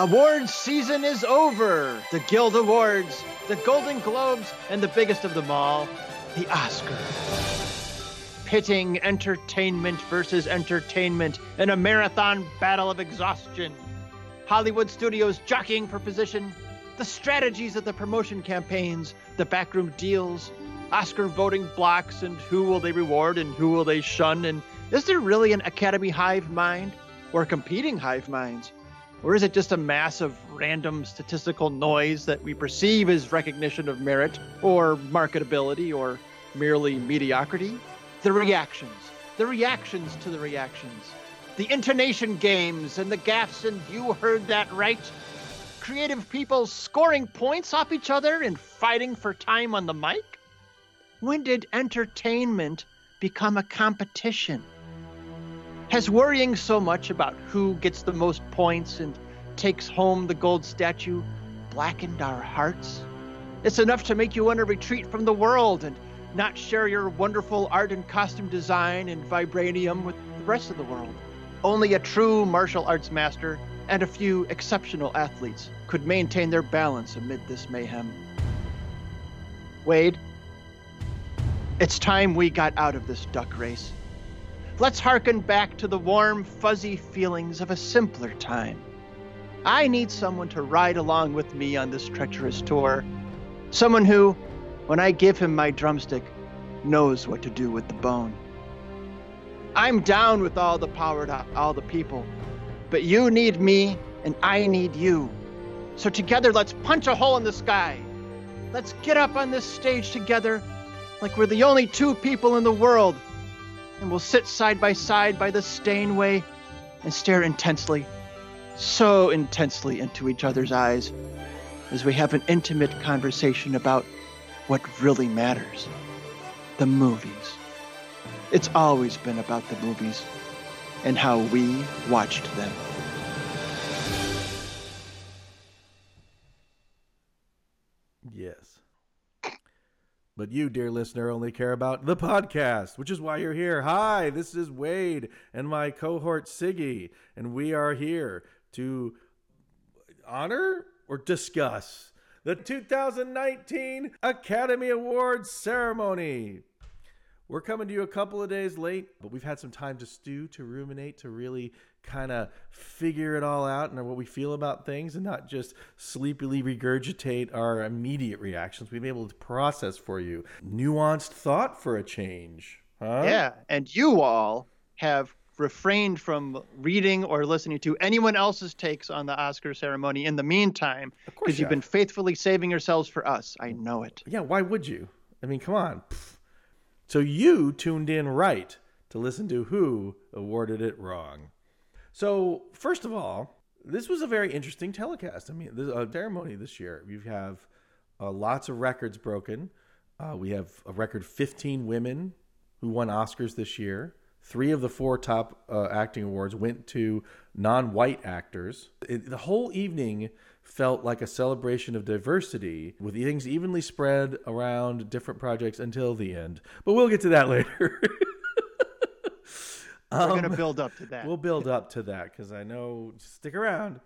Awards season is over. The Guild Awards, the Golden Globes, and the biggest of them all, the Oscars. Pitting entertainment versus entertainment in a marathon battle of exhaustion. Hollywood studios jockeying for position, the strategies of the promotion campaigns, the backroom deals, Oscar voting blocks, and who will they reward and who will they shun, and is there really an Academy hive mind or competing hive minds? Or is it just a mass of random statistical noise that we perceive as recognition of merit or marketability or merely mediocrity? The reactions, the reactions to the reactions, the intonation games and the gaffs, and you heard that right. Creative people scoring points off each other and fighting for time on the mic? When did entertainment become a competition? Has worrying so much about who gets the most points and takes home the gold statue blackened our hearts? It's enough to make you want to retreat from the world and not share your wonderful art and costume design and vibranium with the rest of the world. Only a true martial arts master and a few exceptional athletes could maintain their balance amid this mayhem. Wade, it's time we got out of this duck race. Let's hearken back to the warm, fuzzy feelings of a simpler time. I need someone to ride along with me on this treacherous tour. Someone who, when I give him my drumstick, knows what to do with the bone. I'm down with all the power to all the people, but you need me and I need you. So together, let's punch a hole in the sky. Let's get up on this stage together like we're the only two people in the world and we'll sit side by side by the Steinway and stare intensely, so intensely into each other's eyes as we have an intimate conversation about what really matters the movies. It's always been about the movies and how we watched them. But you, dear listener, only care about the podcast, which is why you're here. Hi, this is Wade and my cohort Siggy, and we are here to honor or discuss the 2019 Academy Awards ceremony. We're coming to you a couple of days late, but we've had some time to stew, to ruminate, to really kind of figure it all out and what we feel about things and not just sleepily regurgitate our immediate reactions. We've been able to process for you nuanced thought for a change. Huh? Yeah, and you all have refrained from reading or listening to anyone else's takes on the Oscar ceremony in the meantime because you you've been faithfully saving yourselves for us. I know it. Yeah, why would you? I mean, come on. Pfft. So you tuned in right to listen to who awarded it wrong. So, first of all, this was a very interesting telecast. I mean, the uh, ceremony this year, we have uh, lots of records broken. Uh, we have a record 15 women who won Oscars this year. Three of the four top uh, acting awards went to non white actors. It, the whole evening felt like a celebration of diversity with things evenly spread around different projects until the end. But we'll get to that later. We're going to build up to that. We'll build up to that because I know. Stick around.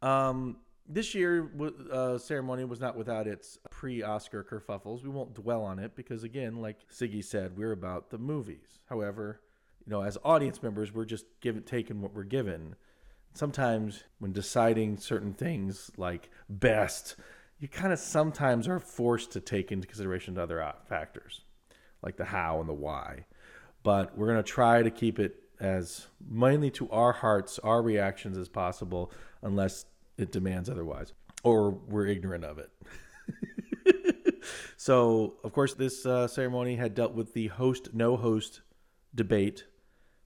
Um, this year, uh, ceremony was not without its pre-Oscar kerfuffles. We won't dwell on it because, again, like Siggy said, we're about the movies. However, you know, as audience members, we're just given taking what we're given. Sometimes, when deciding certain things like best, you kind of sometimes are forced to take into consideration other factors, like the how and the why but we're going to try to keep it as mainly to our hearts, our reactions as possible, unless it demands otherwise or we're ignorant of it. so, of course, this uh, ceremony had dealt with the host no host debate,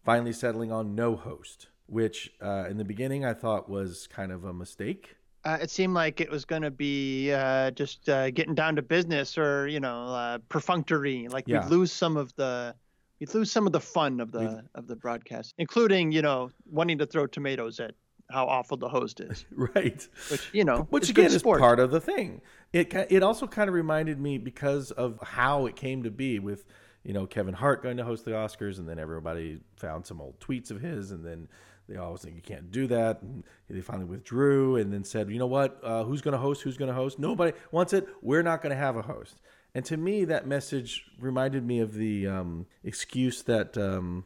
finally settling on no host, which uh, in the beginning I thought was kind of a mistake. Uh, it seemed like it was going to be uh, just uh, getting down to business or, you know, uh, perfunctory. Like Yeah. we'd lose some of the. You'd lose some of the fun of the of the broadcast, including you know wanting to throw tomatoes at how awful the host is, right. which you know, which is again is part of the thing. It it also kind of reminded me because of how it came to be with you know, Kevin Hart going to host the Oscars, and then everybody found some old tweets of his, and then they always think you can't do that. And they finally withdrew and then said, you know what? Uh, who's going to host? Who's going to host? Nobody wants it. We're not going to have a host. And to me, that message reminded me of the um, excuse that, um,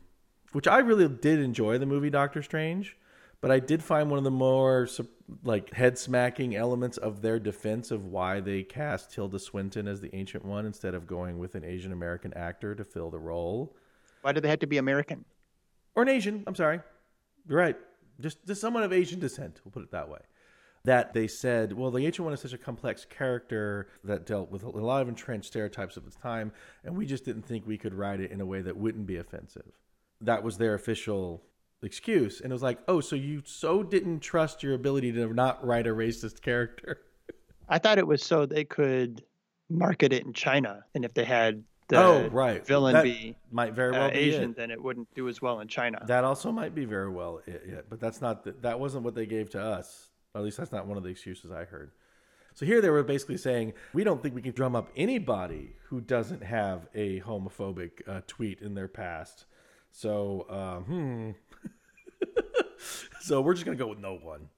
which I really did enjoy the movie Doctor Strange, but I did find one of the more like head smacking elements of their defense of why they cast Tilda Swinton as the Ancient One instead of going with an Asian American actor to fill the role. Why did they have to be American? Or an Asian? I'm sorry. You're right. Just, just someone of Asian descent. We'll put it that way. That they said, well, the Ancient One is such a complex character that dealt with a lot of entrenched stereotypes of its time, and we just didn't think we could write it in a way that wouldn't be offensive. That was their official excuse. And it was like, oh, so you so didn't trust your ability to not write a racist character. I thought it was so they could market it in China. And if they had the oh, right. villain that be might very well uh, be Asian, it. then it wouldn't do as well in China. That also might be very well it, it, but that's not the, that wasn't what they gave to us. At least that's not one of the excuses I heard. So here they were basically saying, we don't think we can drum up anybody who doesn't have a homophobic uh, tweet in their past. So, uh, hmm. so we're just gonna go with no one.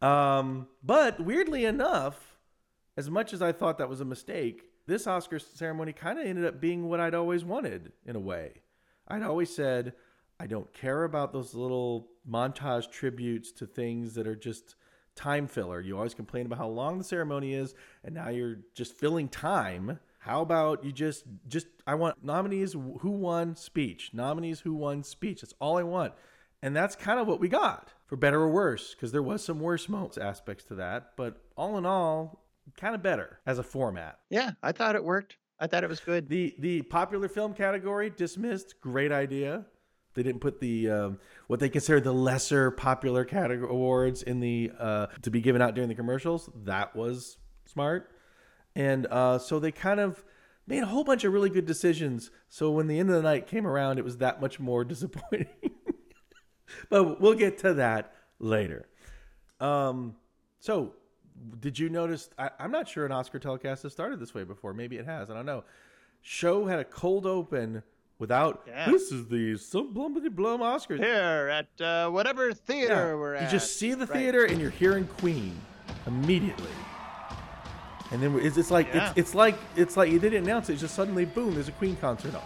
Um, but weirdly enough, as much as I thought that was a mistake, this Oscar ceremony kind of ended up being what I'd always wanted in a way. I'd always said, I don't care about those little montage tributes to things that are just time filler. You always complain about how long the ceremony is, and now you're just filling time. How about you just just I want nominees who won speech, nominees who won speech. That's all I want. And that's kind of what we got, for better or worse, because there was some worse moments aspects to that, but all in all, kind of better as a format. Yeah, I thought it worked. I thought it was good. The the popular film category dismissed. Great idea. They didn't put the um, what they consider the lesser popular category awards in the uh, to be given out during the commercials. That was smart, and uh, so they kind of made a whole bunch of really good decisions. So when the end of the night came around, it was that much more disappointing. but we'll get to that later. Um, so did you notice? I, am not sure an Oscar telecast has started this way before. Maybe it has. I don't know. Show had a cold open without. Yeah. This is the some blumpity blum Oscars. Here at uh, whatever theater Yeah. we're at. You just see the Right. theater and you're hearing Queen immediately. And then it's, it's like Yeah. it's, it's like it's like you didn't announce it. It's just suddenly boom, there's a Queen concert on.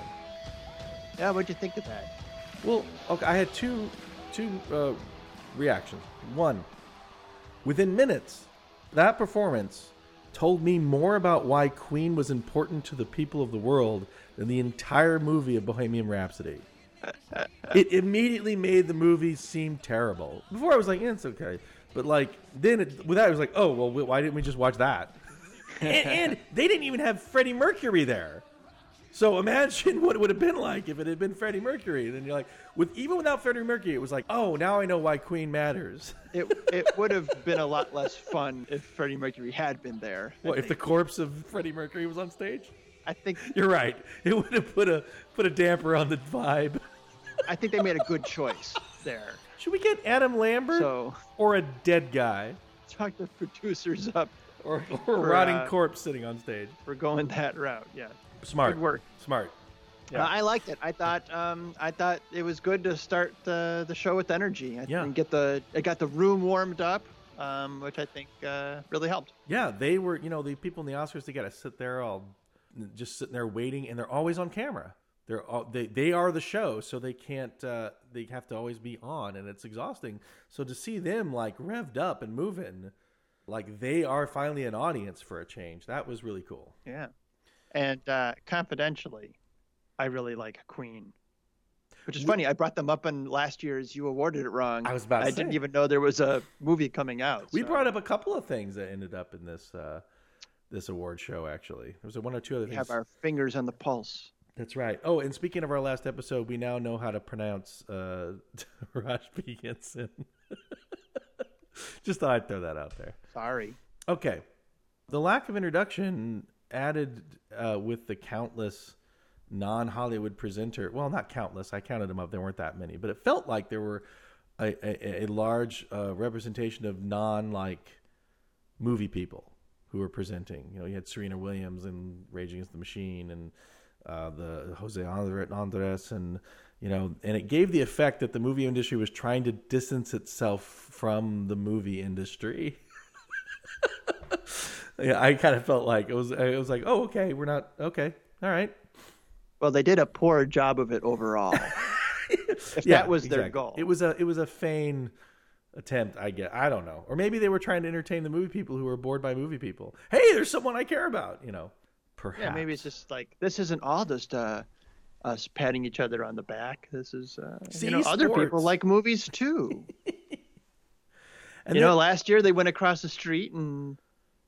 Yeah, what'd you think of that? Well, okay, I had two two uh, reactions. One, within minutes, that performance told me more about why Queen was important to the people of the world than the entire movie of Bohemian Rhapsody. it immediately made the movie seem terrible. Before I was like, yeah, it's okay, but like then it, with that, I was like, oh well, why didn't we just watch that? and, and they didn't even have Freddie Mercury there. So imagine what it would have been like if it had been Freddie Mercury. And then you're like, with even without Freddie Mercury, it was like, oh, now I know why Queen matters. It it would have been a lot less fun if Freddie Mercury had been there. What if the corpse of Freddie Mercury was on stage? I think You're right. It would have put a put a damper on the vibe. I think they made a good choice there. Should we get Adam Lambert So or a dead guy talk the producers up or, or a rotting uh, corpse sitting on stage? We're going that route. Yeah. Smart Good work. Smart. Uh, I liked it. I thought um, I thought it was good to start the the show with energy. I Yeah. and get the it got the room warmed up, um, which I think uh, really helped. Yeah, they were. You know, the people in the Oscars they got to sit there all, just sitting there waiting, and they're always on camera. They're all, they they are the show, so they can't. Uh, they have to always be on, and it's exhausting. So to see them like revved up and moving, like they are finally an audience for a change, that was really cool. Yeah. And uh, confidentially, I really like Queen. Which is funny. I brought them up in last year's You Awarded It Wrong. I was about to I say. didn't even know there was a movie coming out. We so- brought up a couple of things that ended up in this uh, this award show. Actually, there was one or two other things. We things. have our fingers on the pulse. That's right. Oh, and speaking of our last episode, we now know how to pronounce uh, Taraji P. Henson. Just thought I'd throw that out there. Sorry. Okay. The lack of introduction added uh, with the countless non Hollywood presenter. Well, not countless. I counted them up. There weren't that many, but it felt like there were a, a, a large uh, representation of non like movie people who were presenting. You know, you had Serena Williams and Rage Against the Machine and uh, the Jose Andres, and you know, and it gave the effect that the movie industry was trying to distance itself from the movie industry. yeah, I kind of felt like it was. It was like, oh, okay, we're not okay, all right. Well, they did a poor job of it overall. if Yeah, that was their exactly. goal. It was a it was a feign attempt, I get. I don't know. Or maybe they were trying to entertain the movie people who were bored by movie people. Hey, there's someone I care about, you know. Perhaps. yeah, maybe it's just like this isn't all just uh, us patting each other on the back. This is uh, See, you know other people like movies too. And you then- know, last year they went across the street, and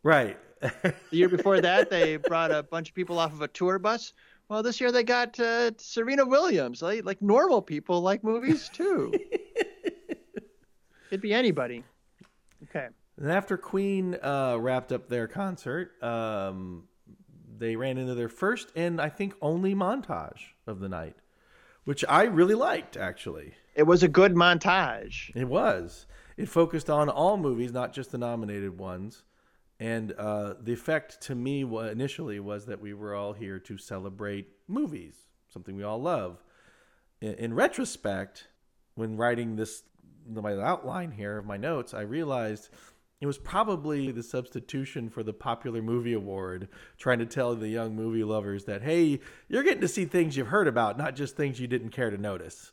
right. the year before that they brought a bunch of people off of a tour bus. Well, this year they got uh, Serena Williams. Like, like normal people like movies too. It'd be anybody. Okay. And after Queen uh, wrapped up their concert, um, they ran into their first and I think only montage of the night, which I really liked, actually. It was a good montage. It was. It focused on all movies, not just the nominated ones. And uh, the effect to me initially was that we were all here to celebrate movies, something we all love. In, in retrospect, when writing this, my outline here of my notes, I realized it was probably the substitution for the popular movie award, trying to tell the young movie lovers that, hey, you're getting to see things you've heard about, not just things you didn't care to notice.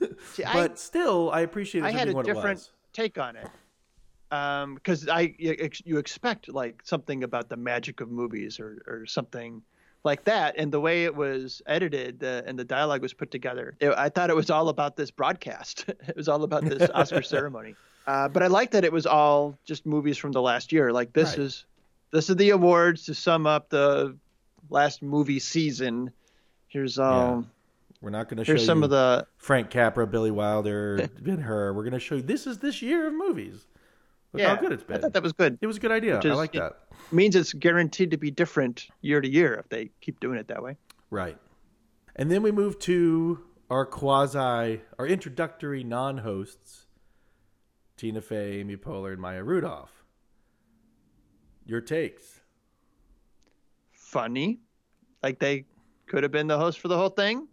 See, But still, I appreciate I had a different take on it. Um, because I you, you expect like something about the magic of movies or or something like that, and the way it was edited uh, and the dialogue was put together, it, I thought it was all about this broadcast. it was all about this Oscar ceremony. Uh, but I like that it was all just movies from the last year. Like this Right. is this is the awards to sum up the last movie season. Here's um We're not going to show some of the Frank Capra, Billy Wilder, Ben Hur. We're going to show you this is this year of movies. Look yeah. how good it's I been. thought that was good. it was a good idea. Which I is- like it- that. means it's guaranteed to be different year to year if they keep doing it that way. Right. And then we move to our quasi, our introductory non-hosts, Tina Fey, Amy Poehler, and Maya Rudolph. Your takes? Funny, like they could have been the host for the whole thing,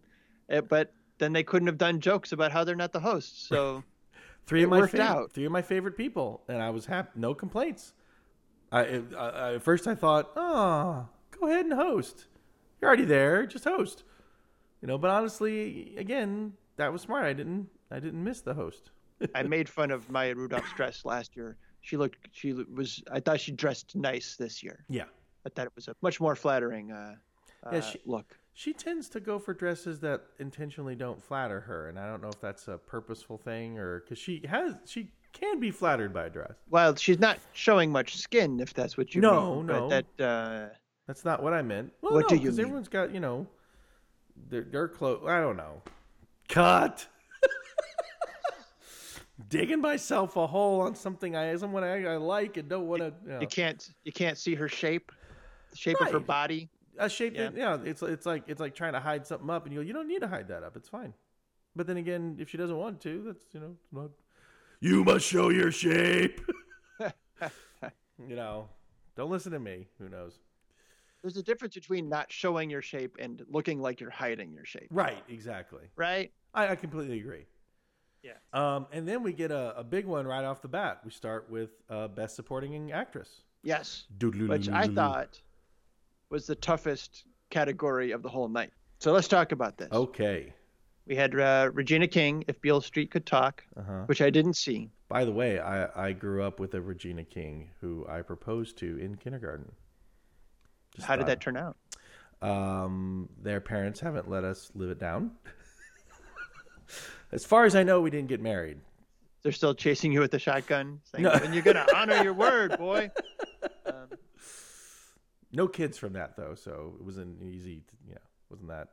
eh, but then they couldn't have done jokes about how they're not the hosts. So Three It of my worked favorite, out. three of my favorite people, and I was happy. No complaints. I, I, I at first I thought, oh, go ahead and host. You're already there, just host. You know, but honestly, again, that was smart. I didn't, I didn't miss the host. I made fun of Maya Rudolph's dress last year. She looked, she was, I thought she dressed nice this year. Yeah, I thought it was a much more flattering uh, uh, Yeah, she- look. She tends to go for dresses that intentionally don't flatter her, and I don't know if that's a purposeful thing or because she has, she can be flattered by a dress. Well, she's not showing much skin, if that's what you No, mean. no. But that, uh, That's not what I meant. Well, What no, do you 'cause mean? everyone's got you know, their their clothes. I don't know. Cut. Digging myself a hole on something I someone I, I like and don't want to. You know. you can't, you can't see her shape, the shape of her body. A shape Yeah. that yeah, it's it's like it's like trying to hide something up, and you go, you don't need to hide that up. It's fine. But then again, if she doesn't want to, that's you know, not. You must show your shape. you know, don't listen to me. Who knows? There's a difference between not showing your shape and looking like you're hiding your shape, Right. Exactly. right? I, I completely agree. Yeah. Um, and then we get a, a big one right off the bat. We start with uh, best supporting actress, Yes, which I thought was the toughest category of the whole night. So let's talk about this. Okay. We had uh, Regina King, If Beale Street Could Talk, Uh-huh. which I didn't see. By the way, I, I grew up with a Regina King who I proposed to in kindergarten. Just How did that turn out? Um, their parents haven't let us live it down. as far as I know, we didn't get married. They're still chasing you with the shotgun, saying, No. "And you're gonna honor your word, boy." No kids from that though, so it wasn't easy. To, yeah, wasn't that?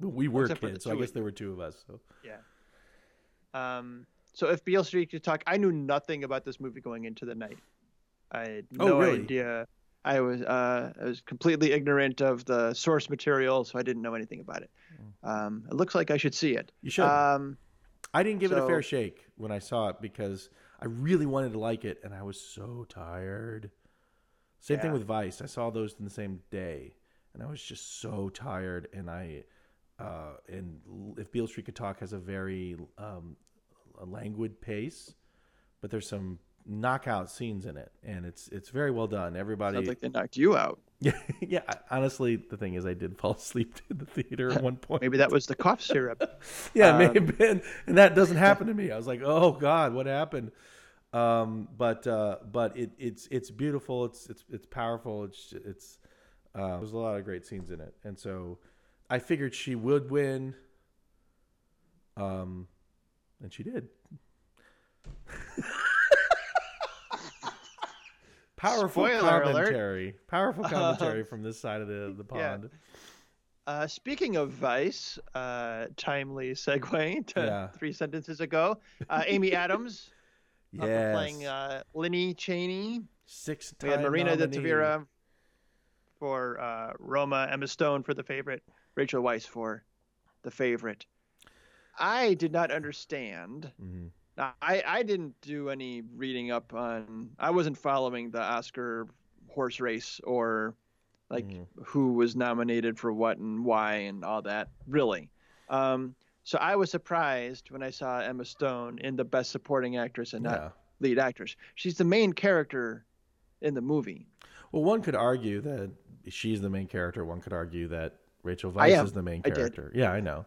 Well, we were Except kids, so I guess there were two of us. So yeah. Um, so if Beale Street Could Talk, I knew nothing about this movie going into the night. I had Oh, no really? idea. I was uh, I was completely ignorant of the source material, so I didn't know anything about it. Um, it looks like I should see it. you should. Um, I didn't give it a fair shake when I saw it because I really wanted to like it, and I was so tired. Same thing with Vice. I saw those in the same day, and I was just so tired. And I, uh, and if Beale Street Could Talk has a very um, a languid pace, but there's some knockout scenes in it, and it's it's very well done. Everybody, Sounds like they knocked you out. yeah, yeah. Honestly, the thing is, I did fall asleep in the theater at one point. Maybe that was the cough syrup. yeah, it may um, have been, and that doesn't happen to me. I was like, oh God, what happened? Um, but uh, but it, it's it's beautiful. It's it's it's powerful. It's it's uh, there's a lot of great scenes in it, and so I figured she would win. Um, and she did. Powerful Spoiler alert. commentary. Powerful commentary from this side of the, the Yeah. pond. Uh, speaking of Vice, uh, timely segue to Yeah. three sentences ago. Uh, Amy Adams Yes. playing uh, Lynne Cheney. Six We had Marina de nominee. Tavira for uh, Roma, Emma Stone for the favorite, Rachel Weisz for the favorite. I did not understand. Mhm. Now, I, I didn't do any reading up on. I wasn't following the Oscar horse race or like Mhm. who was nominated for what and why and all that. Really. Um, so I was surprised when I saw Emma Stone in the Best Supporting Actress and not Yeah. lead actress. She's the main character in the movie. Well, one could argue that she's the main character. One could argue that Rachel I Weisz is the main I character. Yeah, I know.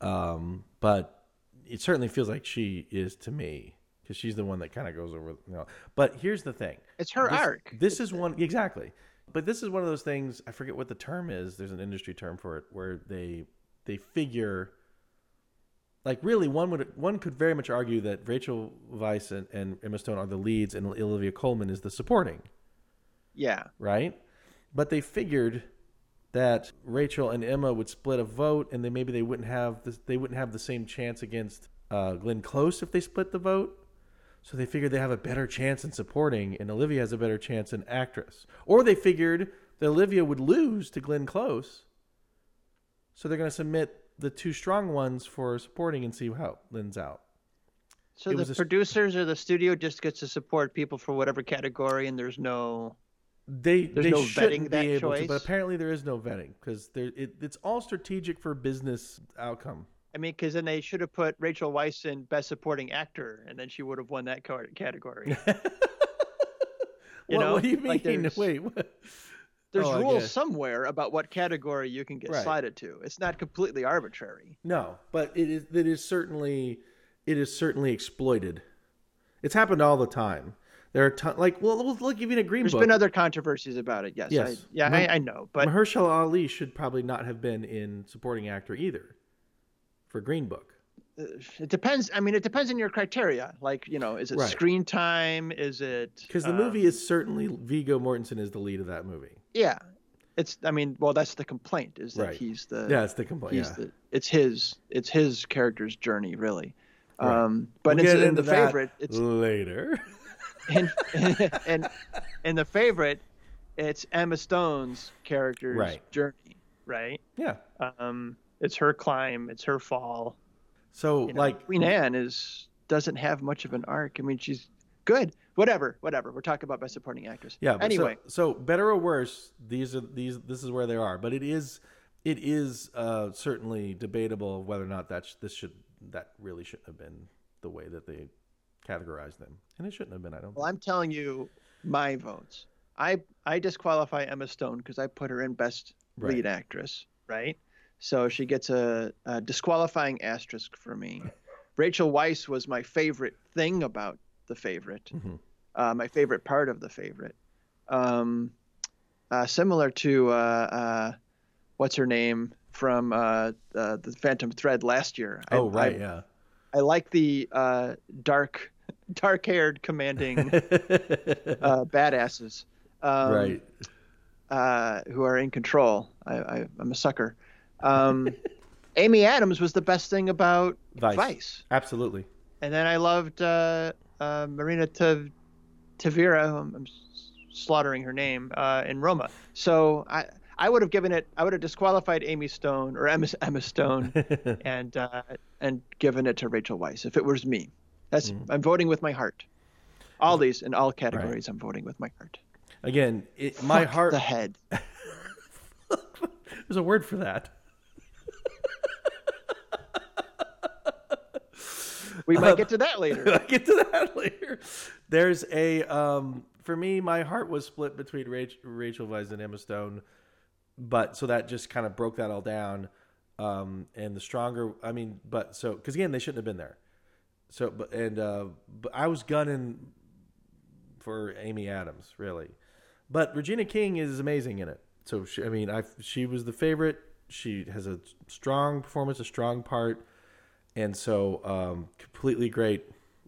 Um, but it certainly feels like she is to me because she's the one that kind of goes over. You know. But here's the thing. It's her this, arc. This is one exactly. But this is one of those things. I forget what the term is. There's an industry term for it where they they figure. Like really, one would one could very much argue that Rachel Weisz and, and Emma Stone are the leads, and Olivia Colman is the supporting Yeah. right? But they figured that Rachel and Emma would split a vote, and then maybe they wouldn't have this, they wouldn't have the same chance against uh, Glenn Close if they split the vote. So they figured they have a better chance in supporting, and Olivia has a better chance in actress. Or they figured that Olivia would lose to Glenn Close, so they're going to submit the two strong ones for supporting and see how Lynn's out. So It the producers or the studio just gets to support people for whatever category, and there's no. They There's they no shouldn't vetting that be able to, but apparently there is no vetting because there it, it's all strategic for business outcome. I mean, because then they should have put Rachel Weisz in Best Supporting Actor, and then she would have won that category. You what, know, what do you mean? like Wait, what? There's Oh, rules somewhere about what category you can get Right. to. It's not completely arbitrary. No, but it is it is certainly it is certainly exploited. It's happened all the time. There are ton, like well, we'll look even a Green There's Book. been other controversies about it. Yes. I- Yes. yeah, Mah- I, I know, but Mahershala Ali should probably not have been in supporting actor either for Green Book. uh, it depends. I mean, it depends on your criteria. Like, you know, is it Right. screen time? Is it Because the um, movie is certainly Viggo Mortensen is the lead of that movie. Yeah, it's. I mean, well, that's the complaint is that Right. he's the. Yeah, it's the complaint. He's Yeah. the. It's his. It's his character's journey, really. Right. Um, but We'll in into the favorite, it's later. and in, in the favorite, it's Emma Stone's character's Right. journey, right? yeah. Um, it's her climb, it's her fall. So You know, like Queen Anne is doesn't have much of an arc. I mean, she's good. Whatever, whatever. We're talking about best supporting actress. Yeah. Anyway, so, so better or worse, these are these. This is where they are. But it is, it is uh, certainly debatable whether or not that sh- this should that really shouldn't have been the way that they categorized them, and it shouldn't have been. I don't. well, I'm telling you, my votes. I I disqualify Emma Stone because I put her in best Right. lead actress, right? So she gets a, a disqualifying asterisk for me. Rachel Weisz was my favorite thing about the favorite, Mhm. uh, my favorite part of the favorite. Um, uh, similar to uh, uh, what's her name from uh, uh, the Phantom Thread last year. I- Oh right, I, yeah. I like the uh, dark, dark-haired commanding uh, badasses. Um, right. uh, who are in control. I, I, I'm a sucker. Um, Amy Adams was the best thing about Vice. Vice, Absolutely. and then I loved uh, uh, Marina Tav- Tavira. I'm, I'm slaughtering her name uh, in Roma. So I. I would have given it. I would have disqualified Amy Stone or Emma, Emma Stone, and uh, and given it to Rachel Weisz if it was me. That's Mm-hmm. I'm voting with my heart. All these in all categories, I'm voting with my heart. Again, it, my heart. the head. There's a word for that. We might get to that later. I'll get to that later. There's a um, for me, my heart was split between Rachel, Rachel Weisz and Emma Stone, but so that just kind of broke that all down. Um, and the stronger, I mean, but so because again, they shouldn't have been there. So, but and uh, but I was gunning for Amy Adams, really. But Regina King is amazing in it. So she, I mean, I she was the favorite. She has a strong performance, a strong part, and so um, completely great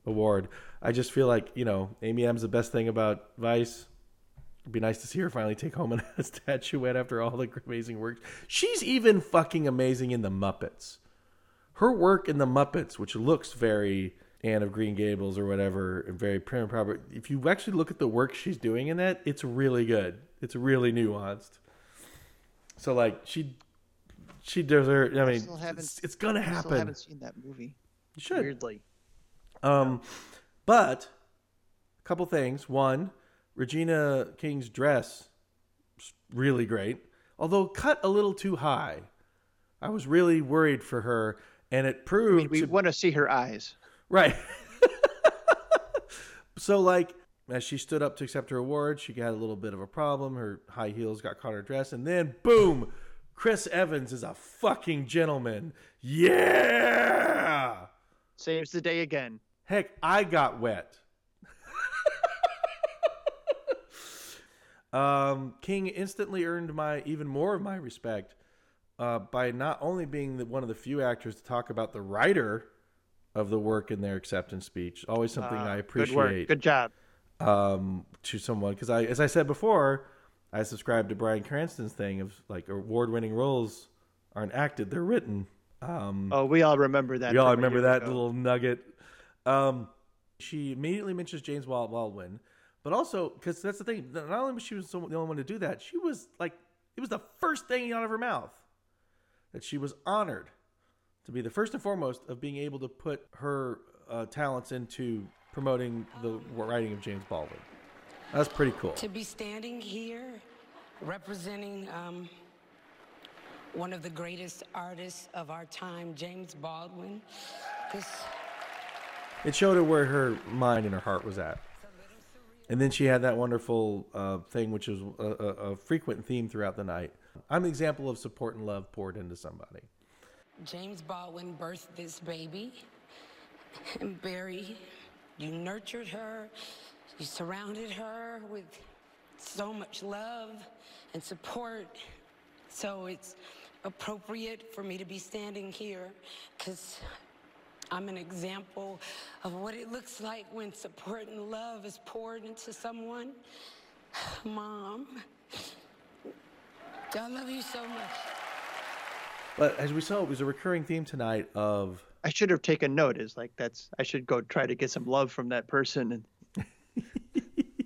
award. I just feel like you know Amy. Is the best thing about Vice. It'd be nice to see her finally take home a statuette after all the amazing work. She's even fucking amazing in the Muppets. Her work in the Muppets, which looks very Anne of Green Gables or whatever, very prim and proper. If you actually look at the work she's doing in that, it's really good. It's really nuanced. So like she, she her. I mean, haven't- it's, it's gonna I happen. haven't seen that movie. You should. Weirdly. Um, but a couple things. One, Regina King's dress really great, although cut a little too high. I was really worried for her, and it I proved mean, we to- want to see her eyes. right. so, like, as she stood up to accept her award, she got a little bit of a problem. Her high heels got caught in her dress, and then boom, Chris Evans is a fucking gentleman. Yeah. Saves the day again. Heck, I got wet. um, King instantly earned my even more of my respect uh, by not only being the, one of the few actors to talk about the writer of the work in their acceptance speech. Always something Uh, I Good appreciate work. Good job. um, to someone because I, as I said before, I subscribe to Bryan Cranston's thing of like award-winning roles aren't acted; they're written. Um, Oh, we all remember that. we all remember that ago. little nugget. Um, she immediately mentions James Baldwin, but also because that's the thing. Not only was she was the only one to do that, she was like it was the first thing out of her mouth that she was honored to be the first and foremost of being able to put her uh, talents into promoting the writing of James Baldwin. That's pretty cool. To be standing here representing um, one of the greatest artists of our time, James Baldwin. This It showed her where her mind and her heart was at. And then she had that wonderful uh, thing, which is a, a, a frequent theme throughout the night. I'm an example of support and love poured into somebody. James Baldwin birthed this baby. And Barry, you nurtured her, you surrounded her with so much love and support. So it's appropriate for me to be standing here because I'm an example of what it looks like when support and love is poured into someone. Mom, I love you so much. But as we saw, it was a recurring theme tonight of I should have taken note. Is like that's. I should go try to get some love from that person and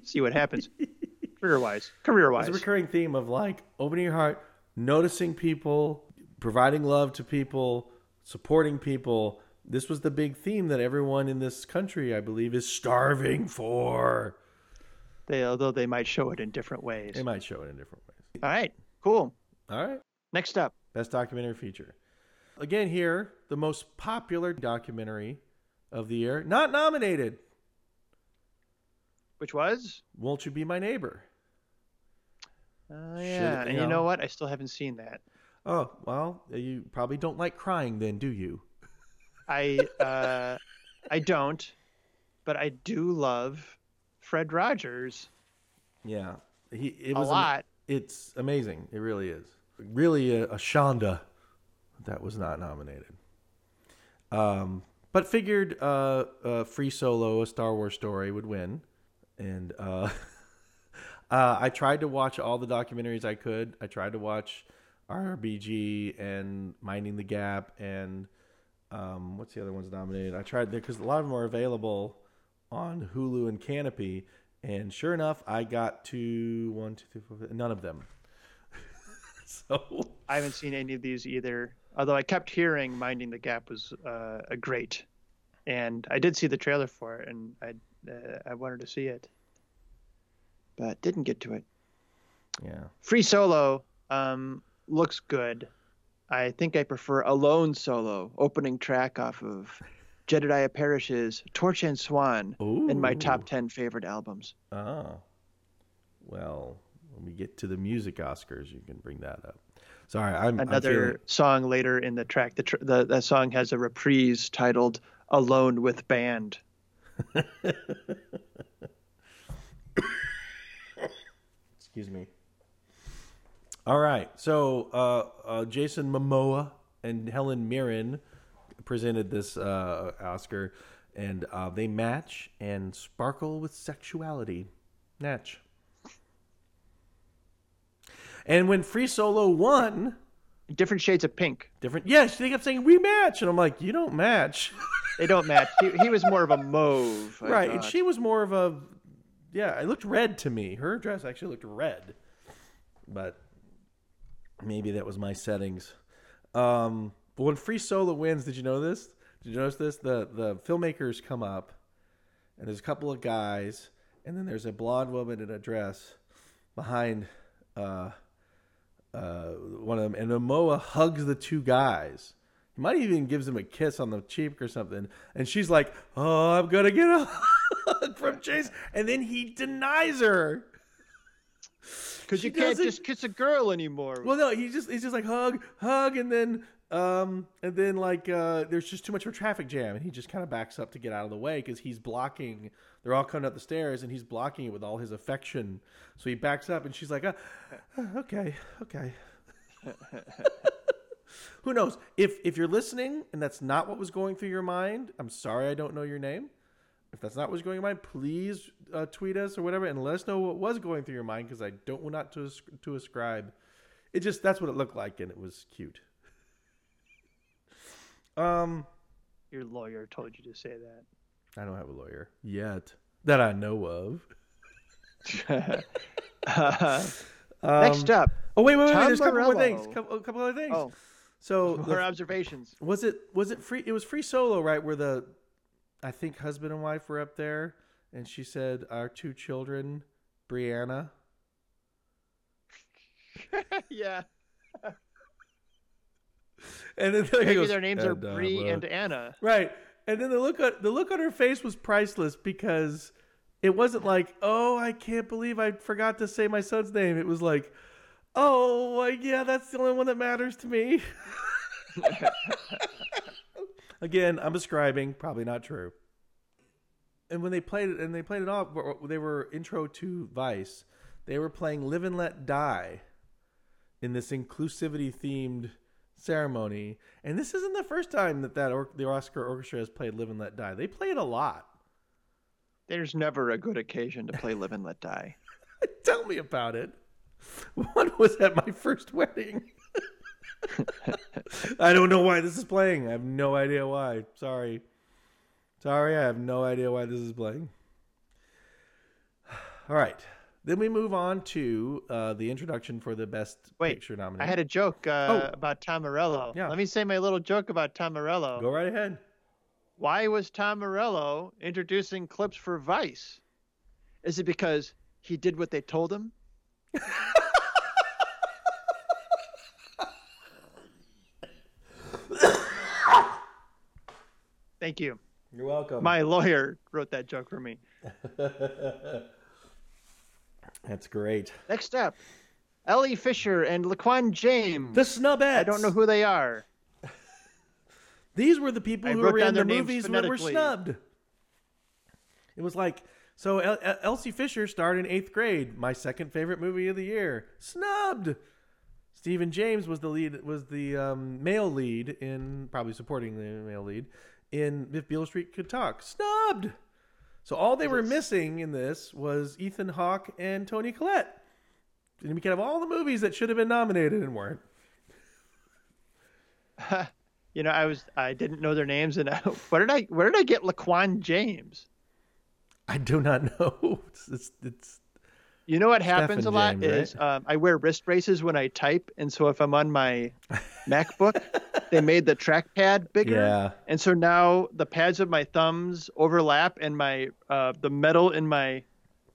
see what happens. Career wise, career it's wise. a recurring theme of like opening your heart, noticing people, providing love to people, supporting people. This was the big theme that everyone in this country, I believe, is starving for. They, although they might show it in different ways. They might show it in different ways. All right, cool. All right. Next up, Best documentary feature. Again, here, the most popular documentary of the year, not nominated. Which was. Won't You Be My Neighbor? Oh yeah, you and you know. know what? I still haven't seen that. Oh, well, you probably don't like crying then, do you? I uh, I don't, but I do love Fred Rogers Yeah. He, it a was am- lot. it's amazing. It really is. Really a, a shanda that was not nominated. Um, but figured uh, uh, Free Solo, a Star Wars story, would win. And uh, uh, I tried to watch all the documentaries I could. I tried to watch RBG and Minding the Gap and um, what's the other ones nominated? I tried because a lot of them are available on Hulu and Kanopy. And sure enough, I got to one, two, three, four, five, none of them. so I haven't seen any of these either. Although I kept hearing "Minding the Gap" was uh, a great, and I did see the trailer for it, and I uh, I wanted to see it, but didn't get to it. yeah, Free Solo. Um, looks good. I think I prefer Alone solo, opening track off of Jedediah Parrish's Torch and Swan in my top 10 favorite albums. Oh. Well, when we get to the music Oscars, you can bring that up. Sorry, I'm I'm Another feeling- song later in the track, the, tr- the, the song has a reprise titled Alone with Band. Excuse me. All right. So uh, uh, Jason Momoa and Helen Mirren presented this uh, Oscar, and uh, they match and sparkle with sexuality. Natch. And when Free Solo won, Different shades of pink. different. Yes, they kept saying we match, and I'm like, you don't match. They don't match. he, he was more of a mauve. I right and thought. she was more of a yeah it looked red to me her dress actually looked red but maybe that was my settings um but when free solo wins did you know this did you notice this the the filmmakers come up and there's a couple of guys and then there's a blonde woman in a dress behind uh uh one of them and Momoa hugs the two guys might even gives him a kiss on the cheek or something. And she's like, "Oh, I'm gonna get a hug from Chase," and then he denies her. Because you can't just kiss a girl anymore. Well, no, he just he's just like hug, hug, and then um and then like uh there's just too much of a traffic jam, and he just kind of backs up to get out of the way because he's blocking. They're all coming up the stairs, and he's blocking it with all his affection. So he backs up, and she's like, uh, uh, "Okay, okay." Who knows? If if you're listening and that's not what was going through your mind, I'm sorry I don't know your name. If that's not what's going in mind, please uh, tweet us or whatever and let us know what was going through your mind because I don't want not to to ascribe. It just that's what it looked like and it was cute. Um, Your lawyer told you to say that. I don't have a lawyer yet that I know of. Uh, Um, next up, Oh wait, wait, wait! Tom There's a couple more things. Couple, a couple other things. oh, so the observations. Was it was it free? It was free solo, right? Where the I think husband and wife were up there, and she said, "Our two children, Brianna." yeah. And then Maybe goes, their names are "And, uh, Bree and Anna. right. And then the look on the look on her face was priceless because it wasn't like, "Oh, I can't believe I forgot to say my son's name." It was like, "Oh, yeah, that's the only one that matters to me." Again, I'm ascribing, probably not true. And when they played it, and they played it off, they were intro to Vice. They were playing "Live and Let Die" in this inclusivity themed ceremony, and this isn't the first time that that or- the Oscar Orchestra has played "Live and Let Die." They play it a lot. There's never a good occasion to play Live and Let Die. Tell me about it. One was at my first wedding. I don't know why this is playing. I have no idea why. Sorry. Sorry, I have no idea why this is playing. All right. Then we move on to uh, the introduction for the best Wait, picture nominee. I had a joke uh, Oh. about Tom Morello. Yeah. Let me say my little joke about Tom Morello. Go right ahead. Why was Tom Morello introducing clips for Vice? Is it because he did what they told him? Thank you. You're welcome. My lawyer wrote that joke for me. That's great. Next up, Ellie Fisher and Laquan James. The Snubettes. I don't know who they are. These were the people I who were in the movies that were snubbed. It was like so. El- El- Elsie Fisher starred in eighth grade, my second favorite movie of the year, snubbed. Stephan James was the lead, was the um, male lead in probably supporting the male lead in If Beale Street Could Talk, snubbed. So all they were missing in this was Ethan Hawke and Toni Collette. And we could have all the movies that should have been nominated and weren't. You know, I was I didn't know their names, and I, where did I where did I get Laquan James? I do not know. It's, it's, it's You know what happens a lot James, is um, I wear wrist braces when I type, and so if I'm on my MacBook, they made the trackpad bigger, Yeah. and so now the pads of my thumbs overlap, and my uh, the metal in my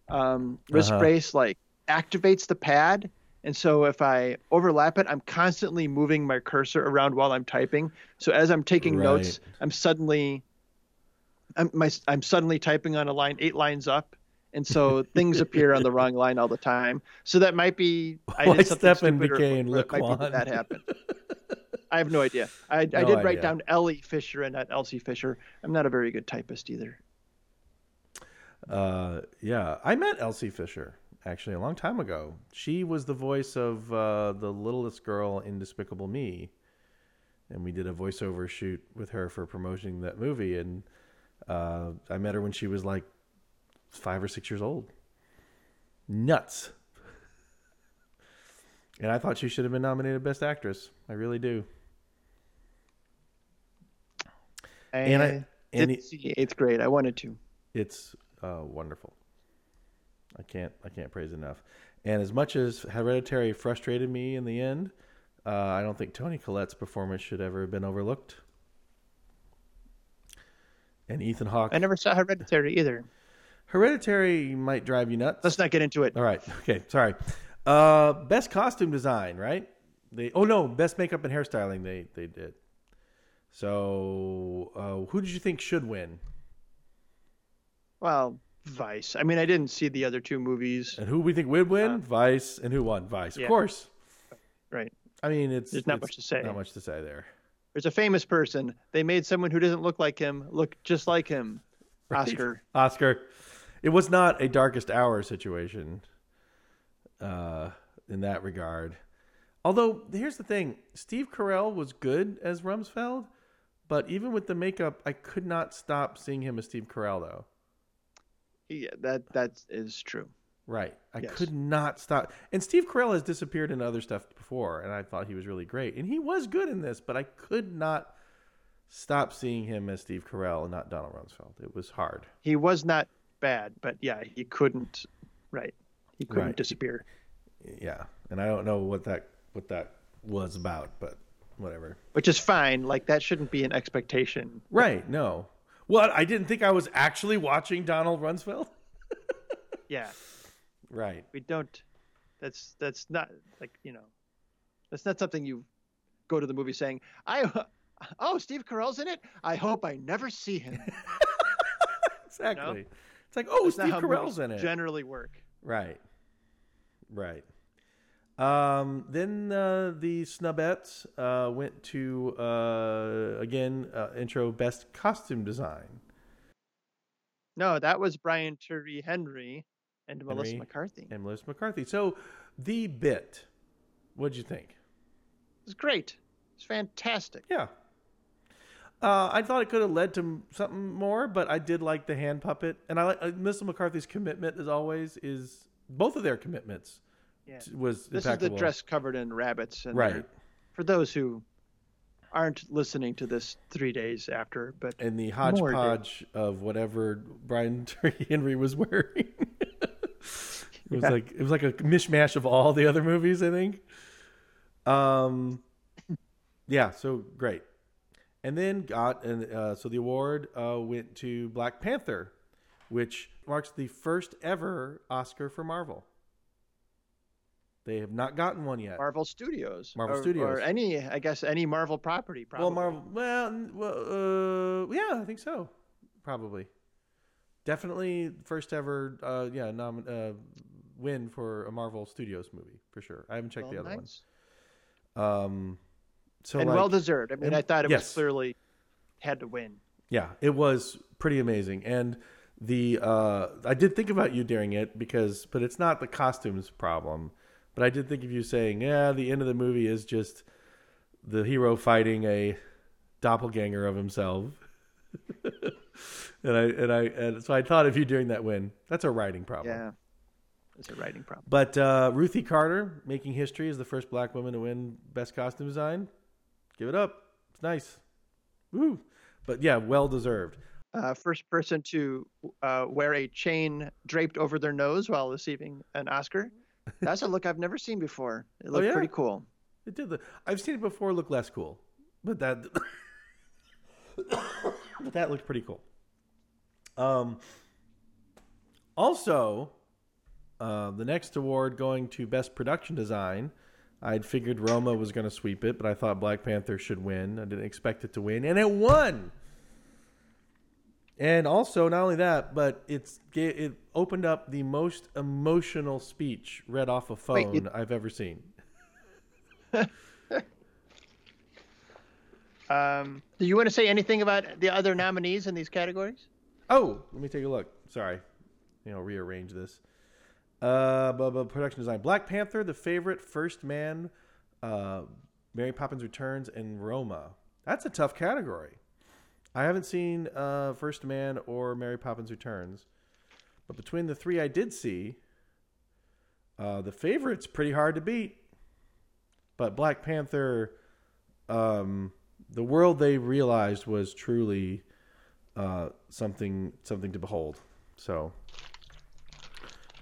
um, wrist Uh-huh. brace like activates the pad, And so if I overlap it, I'm constantly moving my cursor around while I'm typing. So as I'm taking notes, I'm suddenly I'm my I'm suddenly typing on a line eight lines up. And so things appear on the wrong line all the time. So that might be I Why did something stupid became or it Laquan. that, that happened. I have no idea. I, I No did idea. write down Ellie Fisher and not Elsie Fisher. I'm not a very good typist either. Uh, yeah, I met Elsie Fisher actually a long time ago. She was the voice of uh, the littlest girl in Despicable Me, and we did a voiceover shoot with her for promoting that movie. And uh, I met her when she was like five or six years old. Nuts. And I thought she should have been nominated Best Actress. I really do. And I- I and did see eighth grade. I wanted to. It's uh, wonderful. I can't I can't praise enough. And as much as Hereditary frustrated me in the end, uh, I don't think Toni Collette's performance should ever have been overlooked. And Ethan Hawke, I never saw Hereditary either. Hereditary might drive you nuts. Let's not get into it. All right. Okay. Sorry. Uh, best costume design, right? They. Oh no, best makeup and hairstyling. They they did. So uh, who did you think should win? Well, Vice. I mean, I didn't see the other two movies. And who we think would win? Vice. And who won? Vice. yeah. Of course. Right. I mean, it's There's not it's much to say. Not much to say there. There's a famous person. They made someone who doesn't look like him look just like him. Right. Oscar. Oscar. It was not a darkest hour situation uh, in that regard. Although here's the thing, Steve Carell was good as Rumsfeld, but even with the makeup, I could not stop seeing him as Steve Carell though. Yeah, that that is true. Right. I Yes. could not stop. And Steve Carell has disappeared in other stuff before, and I thought he was really great. And he was good in this, but I could not stop seeing him as Steve Carell and not Donald Rumsfeld. It was hard. He was not bad, but yeah, he couldn't. Right. He couldn't Right. disappear. Yeah. And I don't know what that what that was about, but whatever. Which is fine. Like that shouldn't be an expectation. Right, no. What? I didn't think I was actually watching Donald Rumsfeld? Yeah. Right. We don't. That's that's not like you know. That's not something you go to the movie saying. I. Oh, Steve Carell's in it. I hope I never see him. Exactly. It's like, oh, That's Steve Carell's in it. Generally work. Right. Right. Um, then uh, the Snubettes uh, went to uh, again uh, intro best costume design. No, that was Brian Tyree Henry and Melissa McCarthy. and Melissa McCarthy. So the bit, what'd you think? It's great. It's fantastic. Yeah. Uh, I thought it could have led to something more, but I did like the hand puppet, and I like uh, Melissa McCarthy's commitment, as always, is both of their commitments Yeah. t- was This is the dress covered in rabbits. And Right. For those who aren't listening to this three days after, but and the hodgepodge of whatever Brian Henry was wearing. It was Yeah. like it was like a mishmash of all the other movies, I think. Um, yeah, so great. And then got and uh, so the award uh, went to Black Panther, which marks the first ever Oscar for Marvel. They have not gotten one yet. Marvel Studios, Marvel or, Studios. or any, I guess, any Marvel property. Probably. Well, Marvel. Well, well, uh, yeah, I think so. Probably, definitely first ever. Uh, yeah, nom- uh, win for a Marvel Studios movie for sure. I haven't checked Well, the other nice. one. Um, so and like, well deserved. I mean, and- I thought it yes. was clearly had to win. Yeah, it was pretty amazing, and the uh, I did think about you during it because, but it's not the costumes problem. But I did think of you saying, "Yeah, the end of the movie is just the hero fighting a doppelganger of himself." and I and I and so I thought of you during that win. That's a writing problem. Yeah, it's a writing problem. But uh, Ruthie Carter making history as the first black woman to win Best Costume Design. Give it up. It's nice. Woo. But yeah, well deserved. Uh, first person to uh, wear a chain draped over their nose while receiving an Oscar. That's a look I've never seen before. It looked Oh, yeah? pretty cool. It did. The, I've seen it before. Look less cool, but that but that looked pretty cool. Um. Also, uh, the next award going to Best Production Design. I'd figured Roma was going to sweep it, but I thought Black Panther should win. I didn't expect it to win, and it won. And also, not only that, but it's it opened up the most emotional speech read off a phone Wait, you- I've ever seen. Um, do you want to say anything about the other nominees in these categories? Oh, let me take a look. Sorry, you know, rearrange this. Uh, blah, blah, production design: Black Panther, The Favorite, First Man, uh, Mary Poppins Returns, and Roma. That's a tough category. I haven't seen uh, First Man or Mary Poppins Returns, but between the three I did see, uh, The Favorite's pretty hard to beat. But Black Panther, um, the world they realized was truly uh, something something to behold. So,